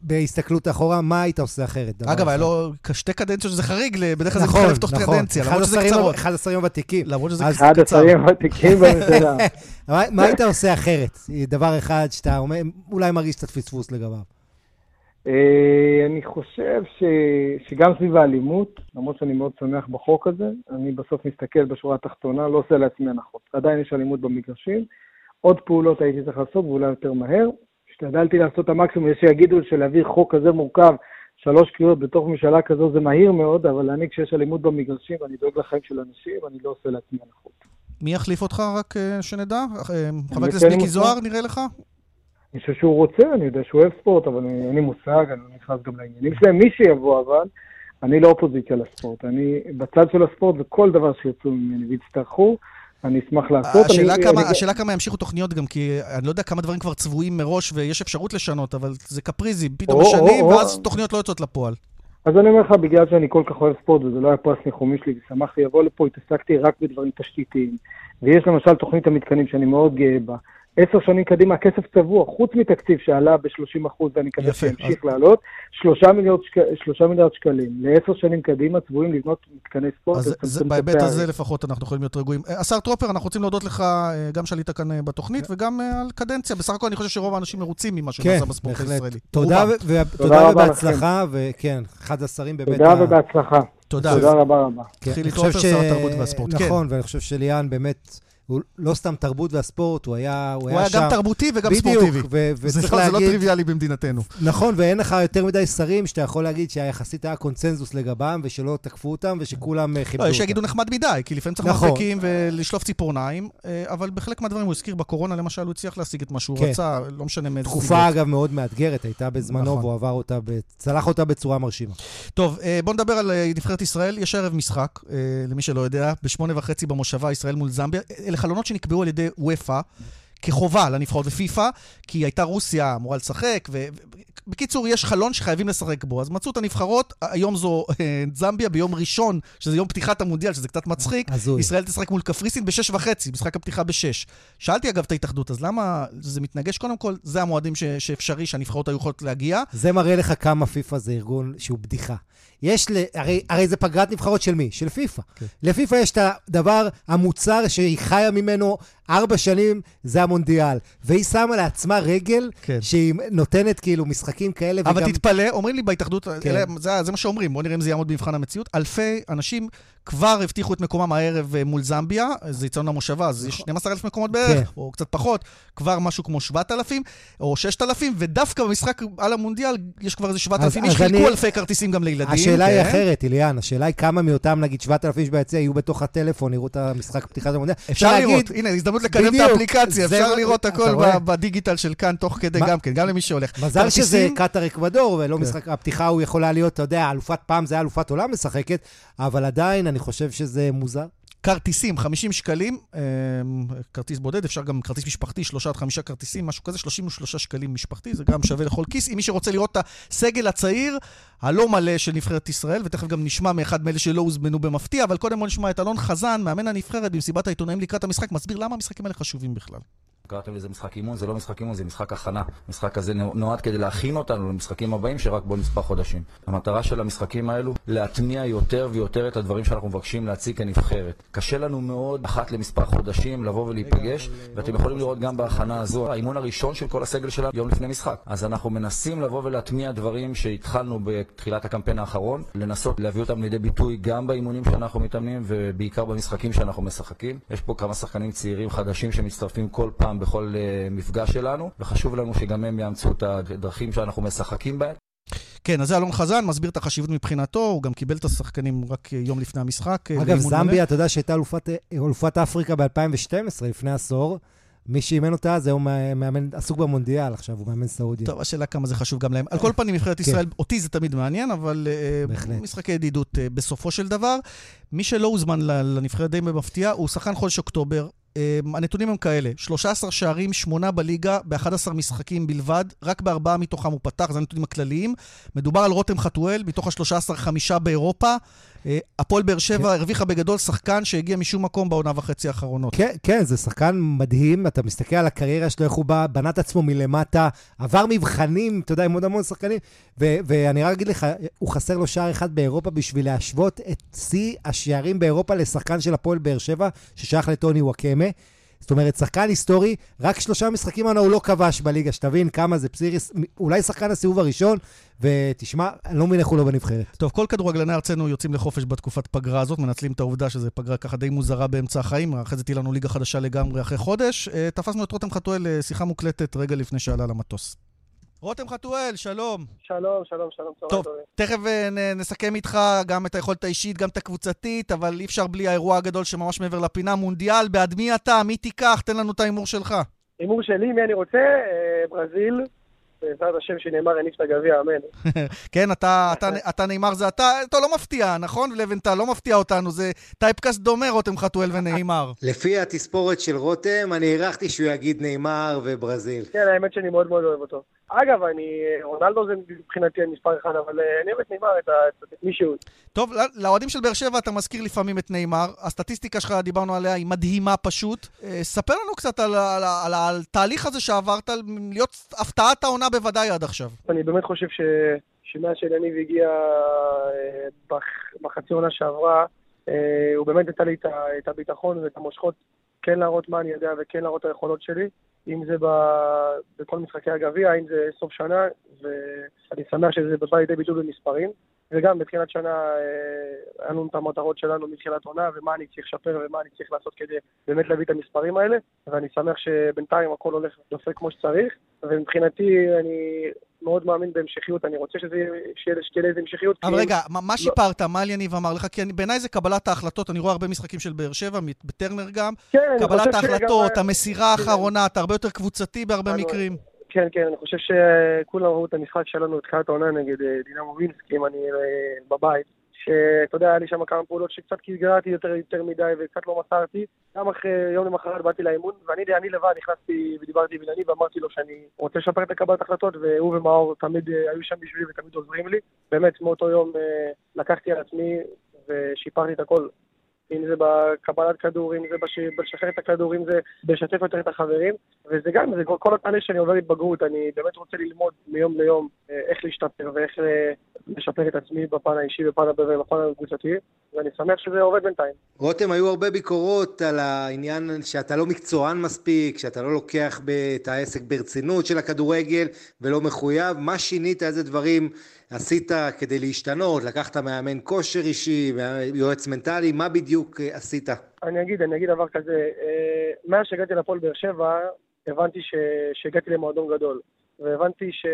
בהסתכלות אחורה, מה היית עושה אחרת? אגב, היה לו שתי קדנציות שזה חריג, בדרך כלל זה מתחיל לפתוח נכון. קדנציה, למרות שזה קצרות. אחד השרים הוותיקים. למרות שזה קצר. אחד השרים הוותיקים בממשלה. מה היית עושה אחרת? דבר אחד שאתה אולי מרגיש קצת פספוס לגביו. אה, אני חושב שגם סביב האלימות, למרות שאני מאוד שמח בחוק הזה, אני בסוף מסתכל בשורה התחתונה, לא עושה לעצמי הנחות. עדיין יש אלימות במגרשים. עוד פעולות הייתי צריך לעשות, ואולי יותר מהר. השתדלתי לעשות את המקסימום, יש שיגידו שלהעביר חוק כזה מורכב, שלוש קריאות בתוך ממשלה כזו זה מהיר מאוד, אבל אני כשיש אלימות במגרשים ואני דואג לחיים של אנשים, אני לא עושה לעצמי הנחות. מי יחליף אותך, רק אה, שנדע? אה, חבר הכנסת מיקי זוהר, נראה לך? אני חושב שהוא רוצה, אני יודע שהוא אוהב ספורט, אבל אין לי מושג, אני לא נכנס גם לעניינים שלהם. מי שיבוא אבל, אני לא אופוזיציה לספורט. אני בצד של הספורט וכל דבר שירצו ממני ויצטרכו, אני אשמח לעשות. השאלה, אני, כמה, אני... השאלה כמה ימשיכו תוכניות גם, כי אני לא יודע כמה דברים כבר צבועים מראש ויש אפשרות לשנות, אבל זה קפריזי, פתאום משנים, ואז או. תוכניות לא יוצאות לפועל. אז אני אומר לך, בגלל שאני כל כך אוהב ספורט, וזה לא היה פרס ניחומי שלי, ושמחתי לבוא לפה, התעסקתי רק בדברים תשתיתיים. ויש למשל תוכנית המתקנים שאני מאוד גאה בה, עשר שנים קדימה הכסף צבוע, חוץ מתקציב שעלה ב-30 אחוז, ואני מקווה שימשיך לעלות, שלושה מיליארד, שק... שלושה מיליארד שקלים. לעשר שנים קדימה צבועים לבנות מתקני ספורט. אז זה, בהיבט הזה לפחות אנחנו יכולים להיות רגועים. השר טרופר, אנחנו רוצים להודות לך גם שעלית כאן בתוכנית וגם על קדנציה. בסך הכל אני חושב שרוב האנשים מרוצים ממה שנעשה כן, בספורט הישראלי. תודה, ותודה ובהצלחה, וכן, אחד השרים באמת... תודה ובהצלחה. תודה. תודה רבה רבה. חילי טרופר, שר התרבות והספורט. נכון, ואני חושב שליאן באמת... הוא לא סתם תרבות והספורט, הוא היה, הוא, הוא היה, היה גם תרבותי וגם בדיוק, ספורטיבי. ו- וצריך זה, להגיד... זה לא טריוויאלי במדינתנו. נכון, ואין לך יותר מדי שרים שאתה יכול להגיד שהיחסית היה קונצנזוס לגבם, ושלא תקפו אותם, ושכולם אה, כיבדו לא, אותם. יש שיגידו נחמד מדי, כי לפעמים צריך נכון. מרפקים ולשלוף ציפורניים, אה, אבל בחלק מהדברים הוא הזכיר בקורונה, למשל, הוא הצליח להשיג את מה שהוא כן. רצה, לא משנה מאיזה סיבות. תקופה, אגב, מאוד מאתגרת, הייתה בזמנו, נכון. והוא עבר אותה, צלח אותה בצורה מרשימה. טוב, אה, בוא נדבר על נבחרת ישראל. יש ערב משחק, למי שלא יודע, בשמונה וחצי במושבה, ישראל מול זמביה. אלה חלונות שנקבעו על ידי וופא כחובה לנבחרות בפיפ"א, כי הייתה רוסיה אמורה לשחק, ובקיצור, יש חלון שחייבים לשחק בו. אז מצאו את הנבחרות, היום זו אה, זמביה, ביום ראשון, שזה יום פתיחת המונדיאל, שזה קצת מצחיק, הזוי. ישראל תשחק מול קפריסין בשש וחצי, משחק הפתיחה בשש. שאלתי אגב את ההתאחדות, אז למה זה מתנגש? קודם כל, זה המועדים ש- שאפשרי שהנבחרות היו יכולות להגיע. זה מראה לך כמה פיפ"א זה ארגון שהוא בדיחה. יש, ל... הרי, הרי זה פגרת נבחרות של מי? של פיפ"א. כן. לפיפ"א יש את הדבר, המוצר שהיא חיה ממנו ארבע שנים, זה המונדיאל. והיא שמה לעצמה רגל, כן. שהיא נותנת כאילו משחקים כאלה אבל וגם... אבל תתפלא, אומרים לי בהתאחדות, כן. אלה, זה, זה מה שאומרים, בואו נראה אם זה יעמוד במבחן המציאות. אלפי אנשים כבר הבטיחו את מקומם הערב אה, מול זמביה, זה יצאון המושבה, אז יש 12,000 נכון. מקומות בערך, כן. או קצת פחות, כבר משהו כמו 7,000 או 6,000, ודווקא במשחק על המונדיאל יש כבר איזה 7,000 איש, חילקו אלפי כרטיסים גם לילדים. השאלה כן. היא אחרת, איליאן, השאלה היא כמה מאותם, נגיד 7,000 איש ביציע יהיו בתוך הטלפון, יראו את המשחק פתיחת המונדיאל. אפשר לראות, הנה, הזדמנות לקדם את האפליקציה, אפשר לראות הכל בדיגיטל של כאן תוך כדי גם כן, גם למי שהולך. מזל שזה קטאר אקוודור, ולא כן. משחק, הפתיחה הוא יכולה להיות, אתה יודע, אלופת פעם זה היה אלופת עולם משחקת, אבל עדיין אני חושב שזה מוזר. כרטיסים, 50 שקלים, אה, כרטיס בודד, אפשר גם כרטיס משפחתי, שלושה עד חמישה כרטיסים, משהו כזה, 33 שקלים משפחתי, זה גם שווה לכל כיס. אם מי שרוצה לראות את הסגל הצעיר, הלא מלא של נבחרת ישראל, ותכף גם נשמע מאחד מאלה שלא הוזמנו במפתיע, אבל קודם בוא נשמע את אלון חזן, מאמן הנבחרת במסיבת העיתונאים לקראת המשחק, מסביר למה המשחקים האלה חשובים בכלל. קראתם לזה משחק אימון, זה לא משחק אימון, זה משחק הכנה. משחק הזה נועד כדי להכין אותנו למשחקים הבאים שרק בעוד מספר חודשים. המטרה של המשחקים האלו, להטמיע יותר ויותר את הדברים שאנחנו מבקשים להציג כנבחרת. קשה לנו מאוד, אחת למספר חודשים, לבוא ולהיפגש, ואתם יכולים לראות גם בהכנה הזו, האימון הראשון של כל הסגל שלנו יום לפני משחק. אז אנחנו מנסים לבוא ולהטמיע דברים שהתחלנו בתחילת הקמפיין האחרון, לנסות להביא אותם לידי ביטוי גם באימונים שאנחנו מתאמנים ובעיקר במשחקים שאנחנו משחקים. יש פה כמה שחקנים צעירים חדשים שמצטרפים כל פעם בכל uh, מפגש שלנו, וחשוב לנו שגם הם יאמצו את הדרכים שאנחנו משחקים בהם. כן, אז זה אלון חזן, מסביר את החשיבות מבחינתו, הוא גם קיבל את השחקנים רק יום לפני המשחק. אה, אגב, זמביה, אתה יודע שהייתה אלופת, אלופת אפריקה ב-2012, לפני עשור. מי שאימן אותה זה הוא מאמן, עסוק במונדיאל עכשיו, הוא מאמן סעודיה. טוב, השאלה כמה זה חשוב גם להם. על כל פנים, נבחרת כן. ישראל, אותי זה תמיד מעניין, אבל אה, משחקי ידידות בסופו של דבר. מי שלא הוזמן לנבחרת די במפתיע, הוא שחקן חודש אוקטובר, הנתונים הם כאלה, 13 שערים, 8 בליגה, ב-11 משחקים בלבד, רק בארבעה מתוכם הוא פתח, זה הנתונים הכלליים. מדובר על רותם חתואל, מתוך ה-13, חמישה באירופה. Uh, הפועל באר שבע כן. הרוויחה בגדול שחקן שהגיע משום מקום בעונה וחצי האחרונות. כן, כן, זה שחקן מדהים, אתה מסתכל על הקריירה שלו, איך הוא בא, בנה את עצמו מלמטה, עבר מבחנים, אתה יודע, עם עוד המון שחקנים, ו- ואני רק אגיד לך, הוא חסר לו שער אחד באירופה בשביל להשוות את שיא השערים באירופה לשחקן של הפועל באר שבע, ששייך לטוני וואקמה. זאת אומרת, שחקן היסטורי, רק שלושה משחקים עונה הוא לא כבש בליגה, שתבין כמה זה פסיריס, אולי שחקן הסיבוב הראשון, ותשמע, אני לא מבין איך הוא לא בנבחרת. טוב, כל כדורגלני ארצנו יוצאים לחופש בתקופת פגרה הזאת, מנצלים את העובדה שזו פגרה ככה די מוזרה באמצע החיים, אחרי זה תהיה לנו ליגה חדשה לגמרי אחרי חודש. אה, תפסנו את רותם חתואל לשיחה מוקלטת רגע לפני שעלה למטוס. רותם חתואל, שלום. שלום, שלום, שלום, טוב, תכף אה, נסכם איתך גם את היכולת האישית, גם את הקבוצתית, אבל אי אפשר בלי האירוע הגדול שממש מעבר לפינה. מונדיאל, בעד מי אתה? מי תיקח? תן לנו את ההימור שלך. הימור שלי, מי אני רוצה? אה, ברזיל. בעזרת השם שנאמר הניף את הגביע, אמן. כן, אתה, אתה, אתה נאמר זה אתה, אתה לא מפתיע, נכון? לבנטל לא מפתיע אותנו, זה טייפקאסט דומה, רותם חתואל ונאמר. לפי התספורת של רותם, אני הערכתי שהוא יגיד נאמר וברזיל. כן, האמת שאני מאוד מאוד אוהב אותו. אגב, אני, רונלדו זה מבחינתי המספר אחד, אבל אה, אני אוהב את נאמר, את מישהו. טוב, לאוהדים של באר שבע אתה מזכיר לפעמים את נאמר. הסטטיסטיקה שלך, דיברנו עליה, היא מדהימה פשוט. אה, ספר לנו קצת על, על, על, על התהליך הזה שעברת, להיות הפתעת העונה בוודאי עד עכשיו. אני באמת חושב ש... שמאז שיניב הגיע אה, בח... בחצי עונה שעברה, הוא באמת נתן לי את הביטחון ואת המושכות כן להראות מה אני יודע וכן להראות את היכולות שלי. אם זה ב... בכל משחקי הגביע, אם זה סוף שנה, ואני שמח שזה בא לידי ביטוי במספרים. וגם בתחילת שנה אה, היה לנו את המטרות שלנו מתחילת עונה, ומה אני צריך לשפר ומה אני צריך לעשות כדי באמת להביא את המספרים האלה, ואני שמח שבינתיים הכל הולך דופק כמו שצריך, ומבחינתי אני מאוד מאמין בהמשכיות, אני רוצה שזה שתהיה איזה המשכיות. אבל רגע, מה, מה לא. שיפרת? מה אליניב אמר לך? כי בעיניי זה קבלת ההחלטות, אני רואה הרבה משחקים של באר שבע, בטרנר גם. כן, קבלת ההחלטות. המסירה האחרונה, אתה הרבה יותר קבוצתי בהרבה אני... מקרים. כן, כן, אני חושב שכולם ראו את המשחק שלנו, את תחילת העונה נגד אה, דינמו וינסקי, אם אני אה, בבית. שאתה יודע, היה לי שם כמה פעולות שקצת קלגרתי יותר, יותר מדי וקצת לא מסרתי. גם אחרי יום למחרת באתי לאימון, ואני אני לבד נכנסתי ודיברתי עם ילניב ואמרתי לו שאני רוצה לשפר את הקבלת החלטות, והוא ומאור תמיד אה, היו שם בשבילי ותמיד עוזרים לי. באמת, מאותו יום לקחתי על עצמי ושיפרתי את הכל. אם זה בקבלת כדור, אם זה בלשחרר את הכדור, אם זה בלשתף יותר את החברים, וזה גם, זה כל התהליך שאני עובר התבגרות, אני באמת רוצה ללמוד מיום ליום אה, איך להשתפר ואיך אה, לשפר את עצמי בפן האישי בפן ובפן הקבוצתי, ואני שמח שזה עובד בינתיים. רותם, היו הרבה ביקורות על העניין שאתה לא מקצוען מספיק, שאתה לא לוקח את העסק ברצינות של הכדורגל ולא מחויב. מה שינית? איזה דברים עשית כדי להשתנות? לקחת מאמן כושר אישי, יועץ מנטלי, מה בדיוק אה, עשית? אני אגיד, אני אגיד דבר כזה, אה, מאז שהגעתי לפועל באר שבע, הבנתי שהגעתי למועדון גדול. והבנתי ש...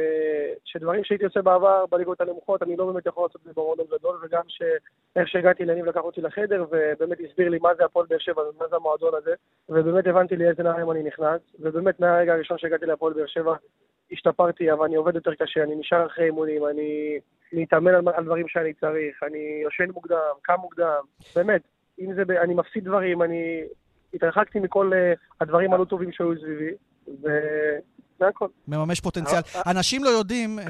שדברים שהייתי עושה בעבר בליגות הנמוכות, אני לא באמת יכול לעשות את זה במועדון גדול, וגם שאיך שהגעתי לניב לקח אותי לחדר, ובאמת הסביר לי מה זה הפועל באר שבע ומה זה המועדון הזה, ובאמת הבנתי לי איזה נערים אני נכנס, ובאמת מהרגע הראשון שהגעתי להפועל באר שבע השתפרתי, אבל אני עובד יותר קשה, אני נשאר אחרי אימונים, אני מתאמן על, על דברים שאני צריך, אני יושן מוקדם, קם מוקדם, באמת, אם זה, ב... אני מפסיד דברים, אני התרחקתי מכל uh, הדברים הלא טובים שהיו סביבי. זה הכל. מממש פוטנציאל. אה, אנשים לא יודעים, אה,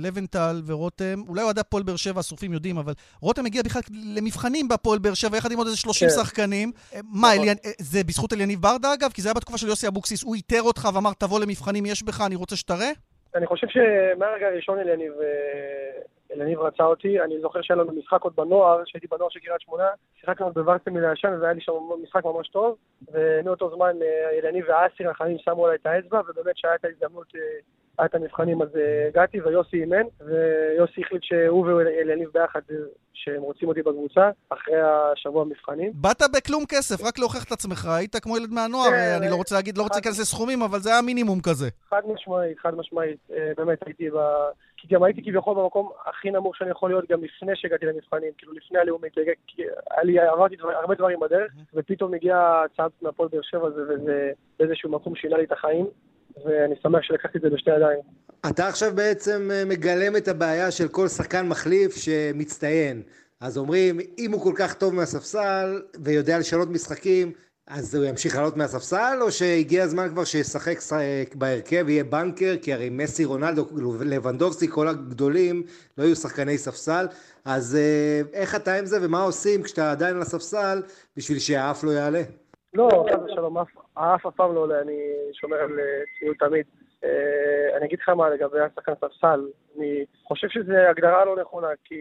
לבנטל ורותם, אולי אוהדי הפועל באר שבע, השרופים יודעים, אבל רותם הגיע בכלל למבחנים בהפועל באר שבע, יחד עם עוד איזה 30 כן. שחקנים. אה, מה, נכון. זה בזכות אליניב ברדה, אגב? כי זה היה בתקופה של יוסי אבוקסיס, הוא איתר אותך ואמר, תבוא למבחנים, יש בך, אני רוצה שתראה? אני חושב שמהרגע הראשון אליניב אליניב רצה אותי, אני זוכר שהיה לנו משחק עוד בנוער, שהייתי בנוער של קריית שמונה, שיחקנו עוד בווסרמיל הישן והיה לי שם משחק ממש טוב, ומאותו זמן אליניב ואסי רחמים שמו עליי את האצבע, ובאמת שהייתה את ההזדמנות היה את המבחנים, אז אה, הגעתי ויוסי אימן, ויוסי החליט שהוא ואליניב ביחד, אה, שהם רוצים אותי בקבוצה, אחרי השבוע המבחנים. באת בכלום כסף, רק להוכיח את עצמך, היית כמו ילד מהנוער, כן, אני לא רוצה להגיד, לא רוצה להיכנס לסכומים, אבל זה היה מינימום כזה. חד משמעית, חד משמעית, אה, באמת הייתי ב... כי גם הייתי כביכול במקום הכי נמוך שאני יכול להיות גם לפני שהגעתי למבחנים, כאילו לפני הלאומית, כי לי, עברתי דבר, הרבה דברים בדרך, ופתאום הגיע הצעה מהפועל באר שבע, וזה באיזשהו מקום שינה לי את החיים. ואני שמח שלקחתי את זה בשתי ידיים. אתה עכשיו בעצם אה, מגלם את הבעיה של כל שחקן מחליף שמצטיין. אז אומרים, אם הוא כל כך טוב מהספסל ויודע לשנות משחקים, אז הוא ימשיך לעלות מהספסל, או שהגיע הזמן כבר שישחק בהרכב, יהיה בנקר, כי הרי מסי, רונלדו, לבנדובסקי, כל הגדולים לא יהיו שחקני ספסל, אז אה, איך אתה עם זה ומה עושים כשאתה עדיין על הספסל בשביל שהאף לא יעלה? לא, חס ושלום, האף אף פעם לא עולה, אני שומר על אה, צניעות תמיד. אה, אני אגיד לך מה לגבי השחקן ספסל, אני חושב שזו הגדרה לא נכונה, כי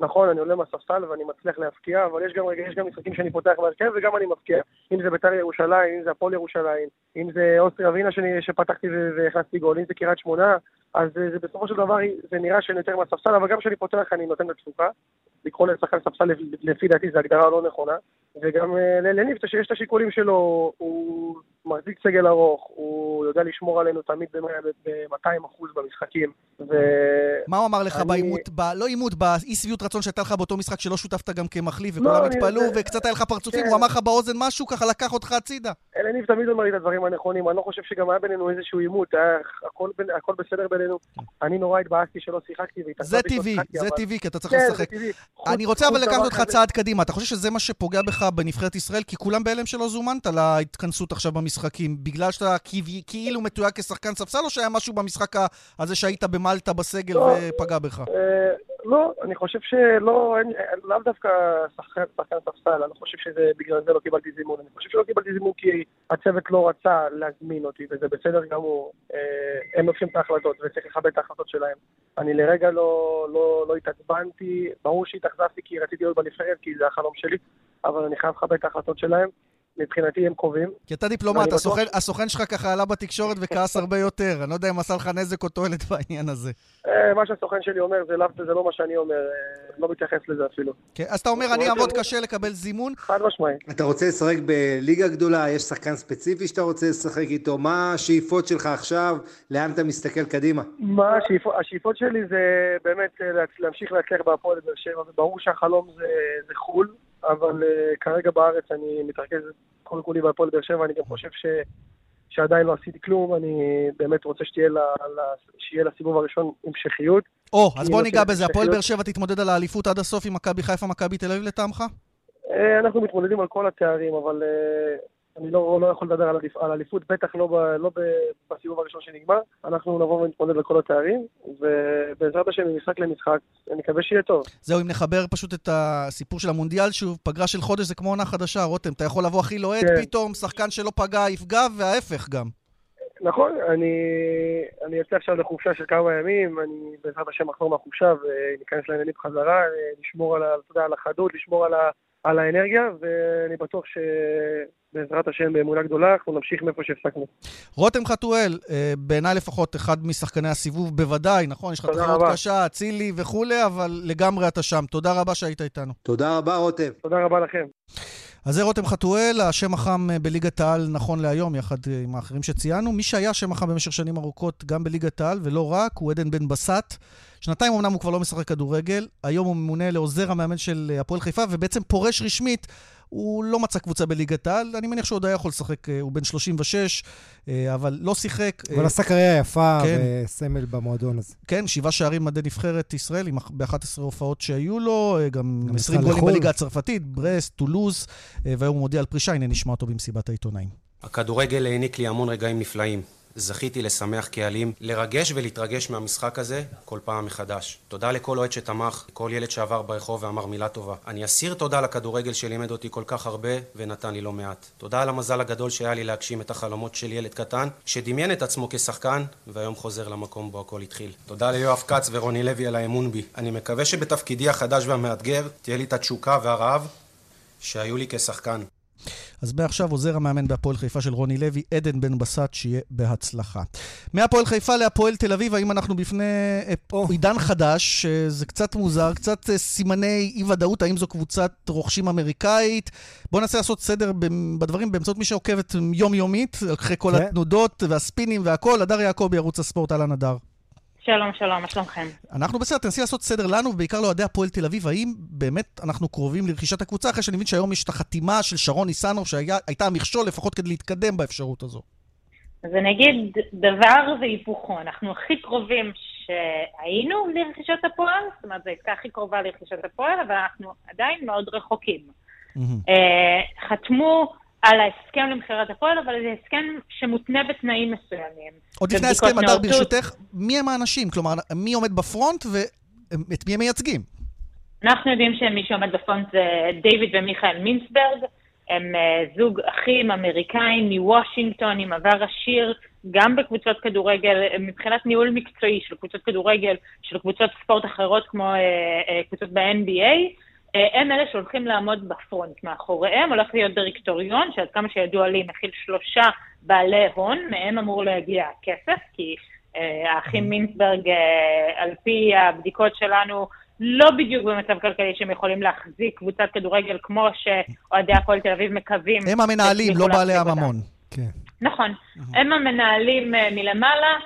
נכון, אני עולה מהספסל ואני מצליח להפקיע, אבל יש גם, יש גם משחקים שאני פותח בהרכב וגם אני מפקיע. אם זה בית"ר ירושלים, אם זה הפועל ירושלים, אם זה אוסטריה ווינה שפתחתי והכנסתי גול, אם זה קריית שמונה, אז זה, זה בסופו של דבר זה נראה שאני יותר מהספסל, אבל גם כשאני פותח אני נותן את. לקרוא לשחקן ספסל לפי דעתי זו הגדרה לא נכונה. וגם אה, לניב שיש את השיקולים שלו, הוא מחזיק סגל ארוך, הוא יודע לשמור עלינו תמיד ב-200% במשחקים. ו... מה הוא אמר לך אני... בעימות, ב... לא עימות, באי שביעות רצון שהייתה לך באותו משחק שלא שותפת גם כמחליף, וכולם לא, התפלאו, אני... וקצת היה לך פרצופים, כן. הוא אמר לך באוזן משהו, ככה לקח אותך הצידה. אלניב תמיד אומר לי את הדברים הנכונים, אני לא חושב שגם היה בינינו איזשהו עימות, היה הכל, הכל בסדר בינינו. אני נורא התבאסתי שלא שיחקתי, זה טבעי, זה טבעי, כי אתה צריך כן, לשחק. אני רוצה אבל לקחת אותך צעד קדימה, אתה חושב שזה מה שפוגע בך בנבחרת ישראל? כי כולם בהלם שלא זומנת להתכנסות עכשיו במשחק. המשחקים? בגלל שאתה כאילו מתויג כשחקן ספסל, או שהיה משהו במשחק הזה שהיית במלטה בסגל לא, ופגע בך? אה, לא, אני חושב שלא, לאו דווקא שחקן, שחקן ספסל, אני חושב שבגלל זה לא קיבלתי זימון. אני חושב שלא קיבלתי זימון כי הצוות לא רצה להזמין אותי, וזה בסדר גמור. אה, הם לוקחים את ההחלטות, וצריך לכבד את ההחלטות שלהם. אני לרגע לא, לא, לא התעצבנתי, ברור שהתאכזבתי כי רציתי להיות בנבחרת, כי זה החלום שלי, אבל אני חייב לכבד את ההחלטות שלהם. מבחינתי הם קובעים. כי אתה דיפלומט, הסוכן, בטוח... הסוכן שלך ככה עלה בתקשורת וכעס הרבה יותר. אני לא יודע אם עשה לך נזק או תועלת בעניין הזה. אה, מה שהסוכן שלי אומר זה לאו, זה לא מה שאני אומר, אה, לא מתייחס לזה אפילו. כן, אז אתה אומר, אני אעבוד קשה לקבל זימון? חד משמעי. אתה רוצה לשחק בליגה גדולה? יש שחקן ספציפי שאתה רוצה לשחק איתו? מה השאיפות שלך עכשיו? לאן אתה מסתכל קדימה? מה השאיפות? השאיפות שלי זה באמת אה, להמשיך להצליח בהפועל באר שבע, וברור שהחלום זה, זה חו"ל. אבל uh, כרגע בארץ אני מתרכז כל כולי בהפועל באר שבע, אני גם חושב ש... שעדיין לא עשיתי כלום, אני באמת רוצה שתהיה לה, שיהיה לסיבוב הראשון המשכיות. או, אז בוא ניגע בזה. הפועל באר שבע תתמודד על האליפות עד הסוף עם מכבי חיפה, מכבי תל אביב לטעמך? אה, אנחנו מתמודדים על כל התארים, אבל אה, אני לא, לא יכול לדבר על אליפות, בטח לא, ב, לא ב, בסיבוב הראשון שנגמר. אנחנו נבוא ונתמודד לכל התארים, ובעזרת השם, ממשחק למשחק, אני מקווה שיהיה טוב. זהו, אם נחבר פשוט את הסיפור של המונדיאל, שוב, פגרה של חודש זה כמו עונה חדשה, רותם. אתה יכול לבוא הכי לוהט, כן. פתאום שחקן שלא פגע יפגע, וההפך גם. נכון, אני, אני יוצא עכשיו לחופשה של כמה ימים, אני בעזרת השם אחזור מהחופשה וניכנס לעניינים בחזרה, לשמור על, על החדות, לשמור על, ה, על האנרגיה, ואני בטוח שבעזרת השם, באמונה גדולה, אנחנו נמשיך מאיפה שהפסקנו. רותם חתואל, אה, בעיניי לפחות אחד משחקני הסיבוב, בוודאי, נכון? יש לך תחרות קשה, אצילי וכולי, אבל לגמרי אתה שם. תודה רבה שהיית איתנו. תודה רבה, רותם. תודה רבה לכם. אז זה רותם חתואל, השם החם אה, בליגת העל נכון להיום, יחד אה, עם האחרים שציינו. מי שהיה שם החם במשך שנים ארוכות גם בליגת העל, ולא רק, הוא עדן בן בסט. שנתיים אמנם הוא כבר לא משחק כדורגל, היום הוא ממונה לעוזר המאמן של הפועל חיפה, ובעצם פורש רשמית. הוא לא מצא קבוצה בליגת העל, אני מניח שהוא עוד היה יכול לשחק, הוא בן 36, אבל לא שיחק. אבל עשה קריירה יפה כן. וסמל במועדון הזה. כן, שבעה שערים מדעי נבחרת ישראל, ב-11 הופעות שהיו לו, גם 20 גולים בליגה הצרפתית, ברסט, טולוז, והיום הוא מודיע על פרישה, הנה נשמע אותו במסיבת העיתונאים. הכדורגל העניק לי המון רגעים נפלאים. זכיתי לשמח קהלים, לרגש ולהתרגש מהמשחק הזה כל פעם מחדש. תודה לכל אוהד שתמך, לכל ילד שעבר ברחוב ואמר מילה טובה. אני אסיר תודה לכדורגל שלימד אותי כל כך הרבה ונתן לי לא מעט. תודה על המזל הגדול שהיה לי להגשים את החלומות של ילד קטן, שדמיין את עצמו כשחקן, והיום חוזר למקום בו הכל התחיל. תודה ליואב כץ ורוני לוי על האמון בי. אני מקווה שבתפקידי החדש והמאתגר תהיה לי את התשוקה והרעב שהיו לי כשחקן. אז מעכשיו עוזר המאמן בהפועל חיפה של רוני לוי, עדן בן בסט, שיהיה בהצלחה. מהפועל חיפה להפועל תל אביב, האם אנחנו בפני oh. עידן חדש? זה קצת מוזר, קצת אה, סימני אי-ודאות, האם זו קבוצת רוכשים אמריקאית? בואו ננסה לעשות סדר בדברים באמצעות מי שעוקבת יומיומית, אחרי כל okay. כן. התנודות והספינים והכול. הדר יעקבי, ערוץ הספורט, אהלן הדר. שלום, שלום, מה שלומכם? אנחנו בסדר, תנסי לעשות סדר לנו, ובעיקר לאוהדי הפועל תל אביב, האם באמת אנחנו קרובים לרכישת הקבוצה, אחרי שאני מבין שהיום יש את החתימה של שרון ניסנוב, שהייתה המכשול לפחות כדי להתקדם באפשרות הזו. אז אני אגיד דבר והיפוכו, אנחנו הכי קרובים שהיינו לרכישת הפועל, זאת אומרת, זו הייתה הכי קרובה לרכישת הפועל, אבל אנחנו עדיין מאוד רחוקים. Mm-hmm. חתמו על ההסכם למכירת הפועל, אבל זה הסכם שמותנה בתנאים מסוימים. עוד לפני ההסכם, הדר, ברשותך, מי הם האנשים? כלומר, מי עומד בפרונט ואת מי הם מייצגים? אנחנו יודעים שמי שעומד בפרונט זה דיוויד ומיכאל מינסברג. הם uh, זוג אחים אמריקאים מוושינגטון עם עבר עשיר, גם בקבוצות כדורגל, מבחינת ניהול מקצועי של קבוצות כדורגל, של קבוצות ספורט אחרות כמו uh, קבוצות ב-NBA. אה, הם אלה שהולכים לעמוד בפרונט. מאחוריהם הולך להיות דירקטוריון, שעד כמה שידוע לי מכיל שלושה בעלי הון, מהם אמור להגיע הכסף, כי אה, האחים מינסברג, אה, על פי הבדיקות שלנו, לא בדיוק במצב כלכלי שהם יכולים להחזיק קבוצת כדורגל כמו שאוהדי הפועל תל אביב מקווים. הם המנהלים, לא בעלי הממון. כן. נכון. הם המנהלים מלמעלה.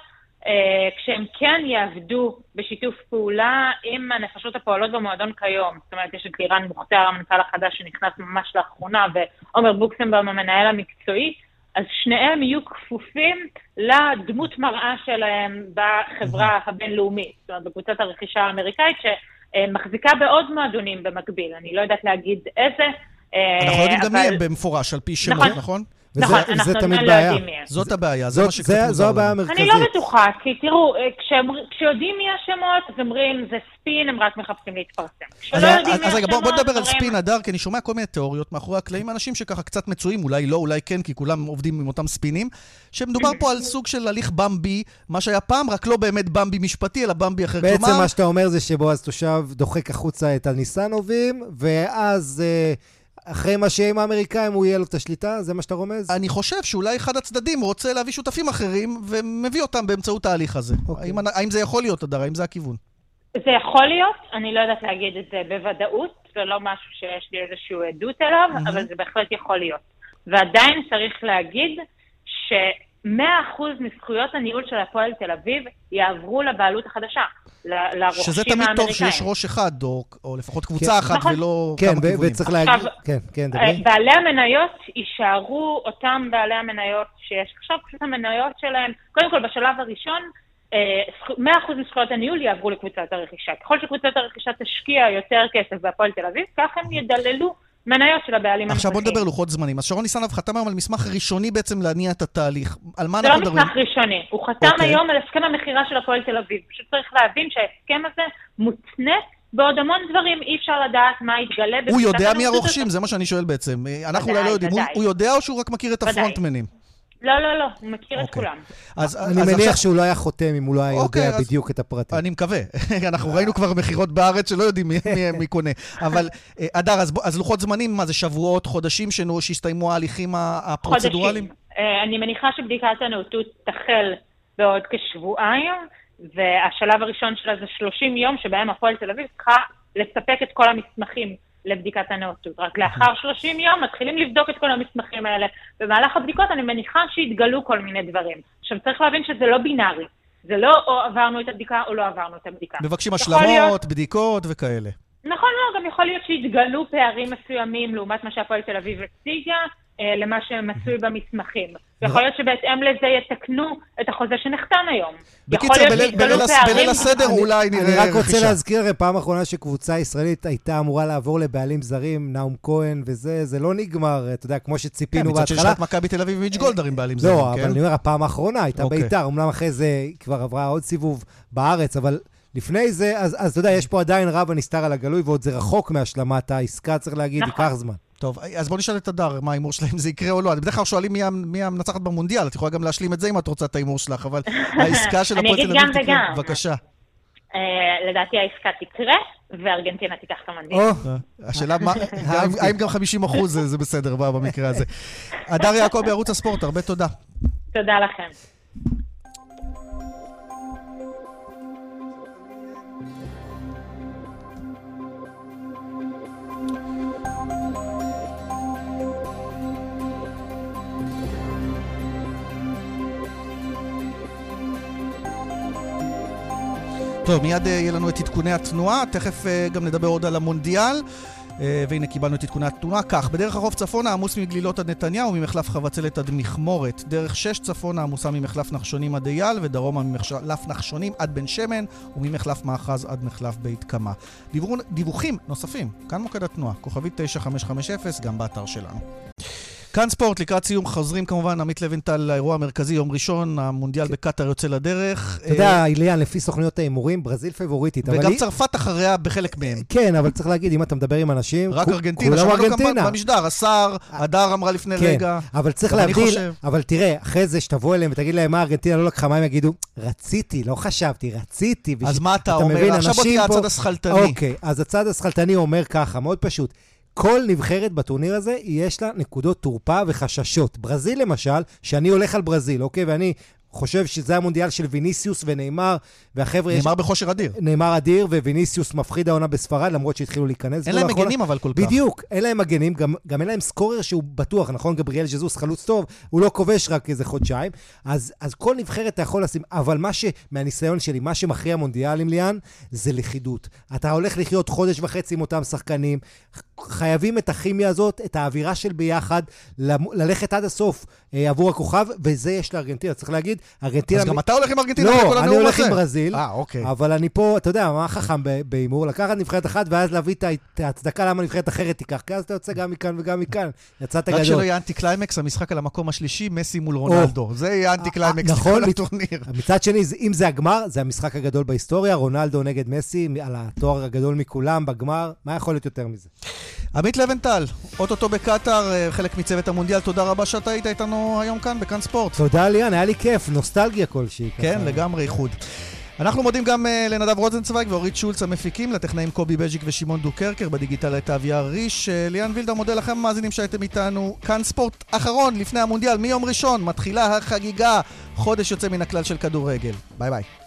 אה, כשהם כן יעבדו בשיתוף פעולה עם הנפשות הפועלות במועדון כיום. זאת אומרת, יש את לירן מוכתר, המנכ"ל החדש שנכנס ממש לאחרונה, ועומר בוקסנבאום, המנהל המקצועי, אז שניהם יהיו כפופים לדמות מראה שלהם בחברה הבינלאומית, זאת אומרת, בקבוצת הרכישה האמריקאית, שמחזיקה בעוד מועדונים במקביל. אני לא יודעת להגיד איזה. אנחנו יודעים גם מי הם במפורש, על פי שמות, נכון? וזה, נכון, זה אנחנו תמיד לא בעיה. יודעים מי הם. זאת הבעיה, זה זאת- מה שקצת זה- מוזר זו הבעיה. המרכזית. אני לא בטוחה, כי תראו, אה, כשיודעים מי השמות, אז אומרים, זה ספין, הם רק מחפשים להתפרסם. כשלא אז, יודעים אז, מי אז רגע, בוא, בוא נדבר על ספין הדר, כי אני שומע כל מיני תיאוריות מאחורי הקלעים, אנשים שככה קצת מצויים, אולי לא, אולי כן, כי כולם עובדים עם אותם ספינים, שמדובר פה על סוג של הליך במבי, מה שהיה פעם, רק לא באמת במבי משפטי, אלא במבי אחר. בעצם כלומר, מה שאתה אומר זה שבועז תושב דוחק החוצה את הניסנובים, ואז אה, אחרי מה שיהיה עם האמריקאים, הוא יהיה לו את השליטה? זה מה שאתה רומז? אני חושב שאולי אחד הצדדים רוצה להביא שותפים אחרים, ומביא אותם באמצעות ההליך הזה. אוקיי. האם, האם זה יכול להיות, הדר? האם זה הכיוון? זה יכול להיות, אני לא יודעת להגיד את זה בוודאות, זה לא משהו שיש לי איזושהי עדות אליו, מהמם. אבל זה בהחלט יכול להיות. ועדיין צריך להגיד ש-100% מזכויות הניהול של הפועל תל אביב יעברו לבעלות החדשה, לרוכשים שזה האמריקאים. תמיד טוב שיש ראש אחד, או, או לפחות קבוצה כן. אחת, נכון. ולא כן, כמה ו- כיוונים. וצריך להגיד... עכשיו, כן, כן, אה, דברי. בעלי המניות יישארו אותם בעלי המניות שיש עכשיו, פשוט המניות שלהם, קודם כל בשלב הראשון, אה, זכו- 100% מזכויות הניהול יעברו לקבוצת הרכישה. ככל שקבוצת הרכישה תשקיע יותר כסף בהפועל תל אביב, כך הם ידללו מניות של הבעלים עכשיו בוא. נדבר לוחות זמנים. אז שרון ניסנוב חתם היום על מסמך ראשוני בעצם להניע את התהליך. על מה זה לא אנחנו מדברים? מסמך ראשוני, הוא חתם אוקיי. היום על הסכם המכירה של הפועל תל אביב. פשוט צריך להבין שההסכם הזה מותנה בעוד המון דברים, אי אפשר לדעת מה יתגלה. הוא יודע מי הרוכשים. זה מה שאני שואל בעצם. אנחנו אולי לא יודעים. הוא- יודע או שהוא רק מכיר את. הפרונטמנים? לא, לא, לא, הוא מכיר את אוקיי. כולם. אז, אני אז מניח עכשיו- שהוא לא היה חותם אם הוא לא היה אוקיי, יודע אז- בדיוק את הפרטים. אני מקווה. אנחנו ראינו כבר מכירות בארץ שלא יודעים מי, מי, מי קונה. אבל, אה, אדר, אז, בוא- אז לוחות זמנים, מה זה, שבועות, חודשים שנו, שהסתיימו ההליכים הפרוצדורליים? חודשים. אה, אני מניחה שבדיקת הנאותות תחל בעוד כשבועיים, והשלב הראשון שלה זה 30 יום, שבהם הפועל תל אביב צריכה לספק את כל המסמכים לבדיקת הנאותות. רק לאחר 30 יום מתחילים לבדוק את כל המסמכים האלה. במהלך הבדיקות אני מניחה שיתגלו כל מיני דברים. עכשיו צריך להבין שזה לא בינארי. זה לא או עברנו את הבדיקה או לא עברנו את הבדיקה. מבקשים יכול להיות- השלמות, בדיקות וכאלה. נכון מאוד, גם יכול להיות שיתגלו פערים מסוימים לעומת מה שהפועל תל אביב הציגה, למה שמצוי במסמכים. יכול להיות שבהתאם לזה יתקנו את החוזה שנחתם היום. בקיצר, בליל- הסדר אולי נראה אני רק רוצה רכישה. להזכיר, הרי פעם אחרונה שקבוצה ישראלית הייתה אמורה לעבור לבעלים זרים, נאום כהן וזה, זה לא נגמר, אתה יודע, כמו כן, שציפינו מצד שני בהתחלה. שנת מכבי תל אביב ומיץ' גולדהר עם בעלים זרים, לא, כן? אבל אני אומר, הפעם האחרונה הייתה אוקיי. בית"ר, אמנם אחרי זה כבר עברה עוד סיבוב בארץ, אבל לפני זה, אז אז אתה יודע, יש פה עדיין רב הנסתר על הגלוי, ועוד זה רחוק מהשלמת העסקה, צריך להגיד, נכון. ייקח זמן. טוב, אז בוא נשאל את הדר, מה ההימור שלה, אם זה יקרה או לא. בדרך כלל שואלים מי מי המנצחת במונדיאל, את יכולה גם להשלים את זה אם את רוצה את ההימור שלך, אבל העסקה של הפועל תל אביב תקרה. בבקשה. אה, לדעתי העסקה תקרה, וארגנטינה תיקח את המנדיל. או, השאלה האם- גם 50 אחוז זה זה בסדר במקרה הזה. הדר יעקבי, ערוץ הספורט, הרבה תודה. תודה לכם. טוב, מיד אה, יהיה לנו את עדכוני התנועה, תכף אה, גם נדבר עוד על המונדיאל. אה, והנה קיבלנו את עדכוני התנועה. כך, בדרך החוף צפונה עמוס מגלילות עד נתניהו, ממחלף חבצלת עד מכמורת. דרך 6 צפונה עמוסה ממחלף נחשונים עד אייל, ודרומה ממחלף נחשונים עד בן שמן, וממחלף מאחז עד מחלף בית קמה. דיווחים נוספים, כאן מוקד התנועה, כוכבית 9550, גם באתר שלנו. כאן ספורט, לקראת סיום חוזרים כמובן, עמית לבנטל לאירוע המרכזי, יום ראשון, המונדיאל בקטאר יוצא לדרך. אתה יודע, איליאן, לפי סוכניות ההימורים, ברזיל פייבוריטית, אבל וגם היא... צרפת אחריה בחלק מהם. כן, אבל צריך להגיד, אם אתה מדבר עם אנשים, רק ארגנטינה, שמענו גם. במשדר, השר, הדר אמרה לפני כן, רגע. אבל צריך להבדיל. אבל תראה, אחרי זה שתבוא אליהם ותגיד להם מה ארגנטינה לא לקחה, מה הם יגידו? רציתי, לא חשבתי, רציתי. אז מה אתה אומר? עכשיו בוא תהיה הצד השכלתני. אוקיי, אז הצד השכלתני אומר ככה, מאוד פשוט. כל נבחרת בטורניר הזה, יש לה נקודות תורפה וחששות. ברזיל למשל, שאני הולך על ברזיל, אוקיי? ואני חושב שזה המונדיאל של ויניסיוס ונאמר, והחבר'ה... יש- נאמר בכושר אדיר. נאמר אדיר, וויניסיוס מפחיד העונה בספרד, למרות שהתחילו להיכנס. אין להם לאחרונה. מגנים אבל כל כך. בדיוק, אין להם מגנים, גם, גם אין להם סקורר שהוא בטוח, נכון? גבריאל ז'זוס חלוץ טוב, הוא לא כובש רק איזה חודשיים. אז, אז כל נבחרת אתה יכול לשים, אבל מה ש... מהניסיון שלי, מה שמכריע מונדיאלים, ליאן, זה לכידות. אתה הולך לחיות חודש וחצי עם אותם שחקנים, חייבים את הכימיה הזאת, את האווירה של ביחד, ללכת עד הסוף אה, עבור הכוכב, וזה יש לארגנטינה, צריך להגיד, ארגנטינה... אז גם אתה הולך עם ארגנטינה לא, אני הולך עם ברזיל. אה, אוקיי. אבל אני פה, אתה יודע, מה חכם בהימור? לקחת נבחרת אחת ואז להביא את ההצדקה למה נבחרת אחרת תיקח, כי אז אתה יוצא גם מכאן וגם מכאן. יצאת גדול. רק שלא יהיה אנטי קליימקס, המשחק על המקום השלישי, מסי מול רונלדו. זה יהיה אנטי קליימקס נכון, לכל הטורניר. מצד שני, אם זה הגמר, זה המשחק הגדול בהיסטוריה, רונלדו נגד מסי, על התואר הגדול מכולם בגמר, מה יכול להיות יותר מזה? עמית לבנטל, אוטוטו בקטאר, אה, חלק מצוות המונדיאל, תודה רבה שאתה היית איתנו היום כאן בכאן ספורט. תודה ליאן, היה לי כיף, נוסטלגיה כלשהי. כן, לגמרי איחוד. אנחנו מודים גם אה, לנדב רוזנצוויג ואורית שולץ המפיקים, לטכנאים קובי בז'יק ושמעון דוקרקר, בדיגיטל את אביה ריש. אה, ליאן וילדר מודה לכם המאזינים שהייתם איתנו. כאן ספורט אחרון לפני המונדיאל, מיום ראשון מתחילה החגיגה, חודש יוצא מן הכלל של כדורגל. ביי ביי.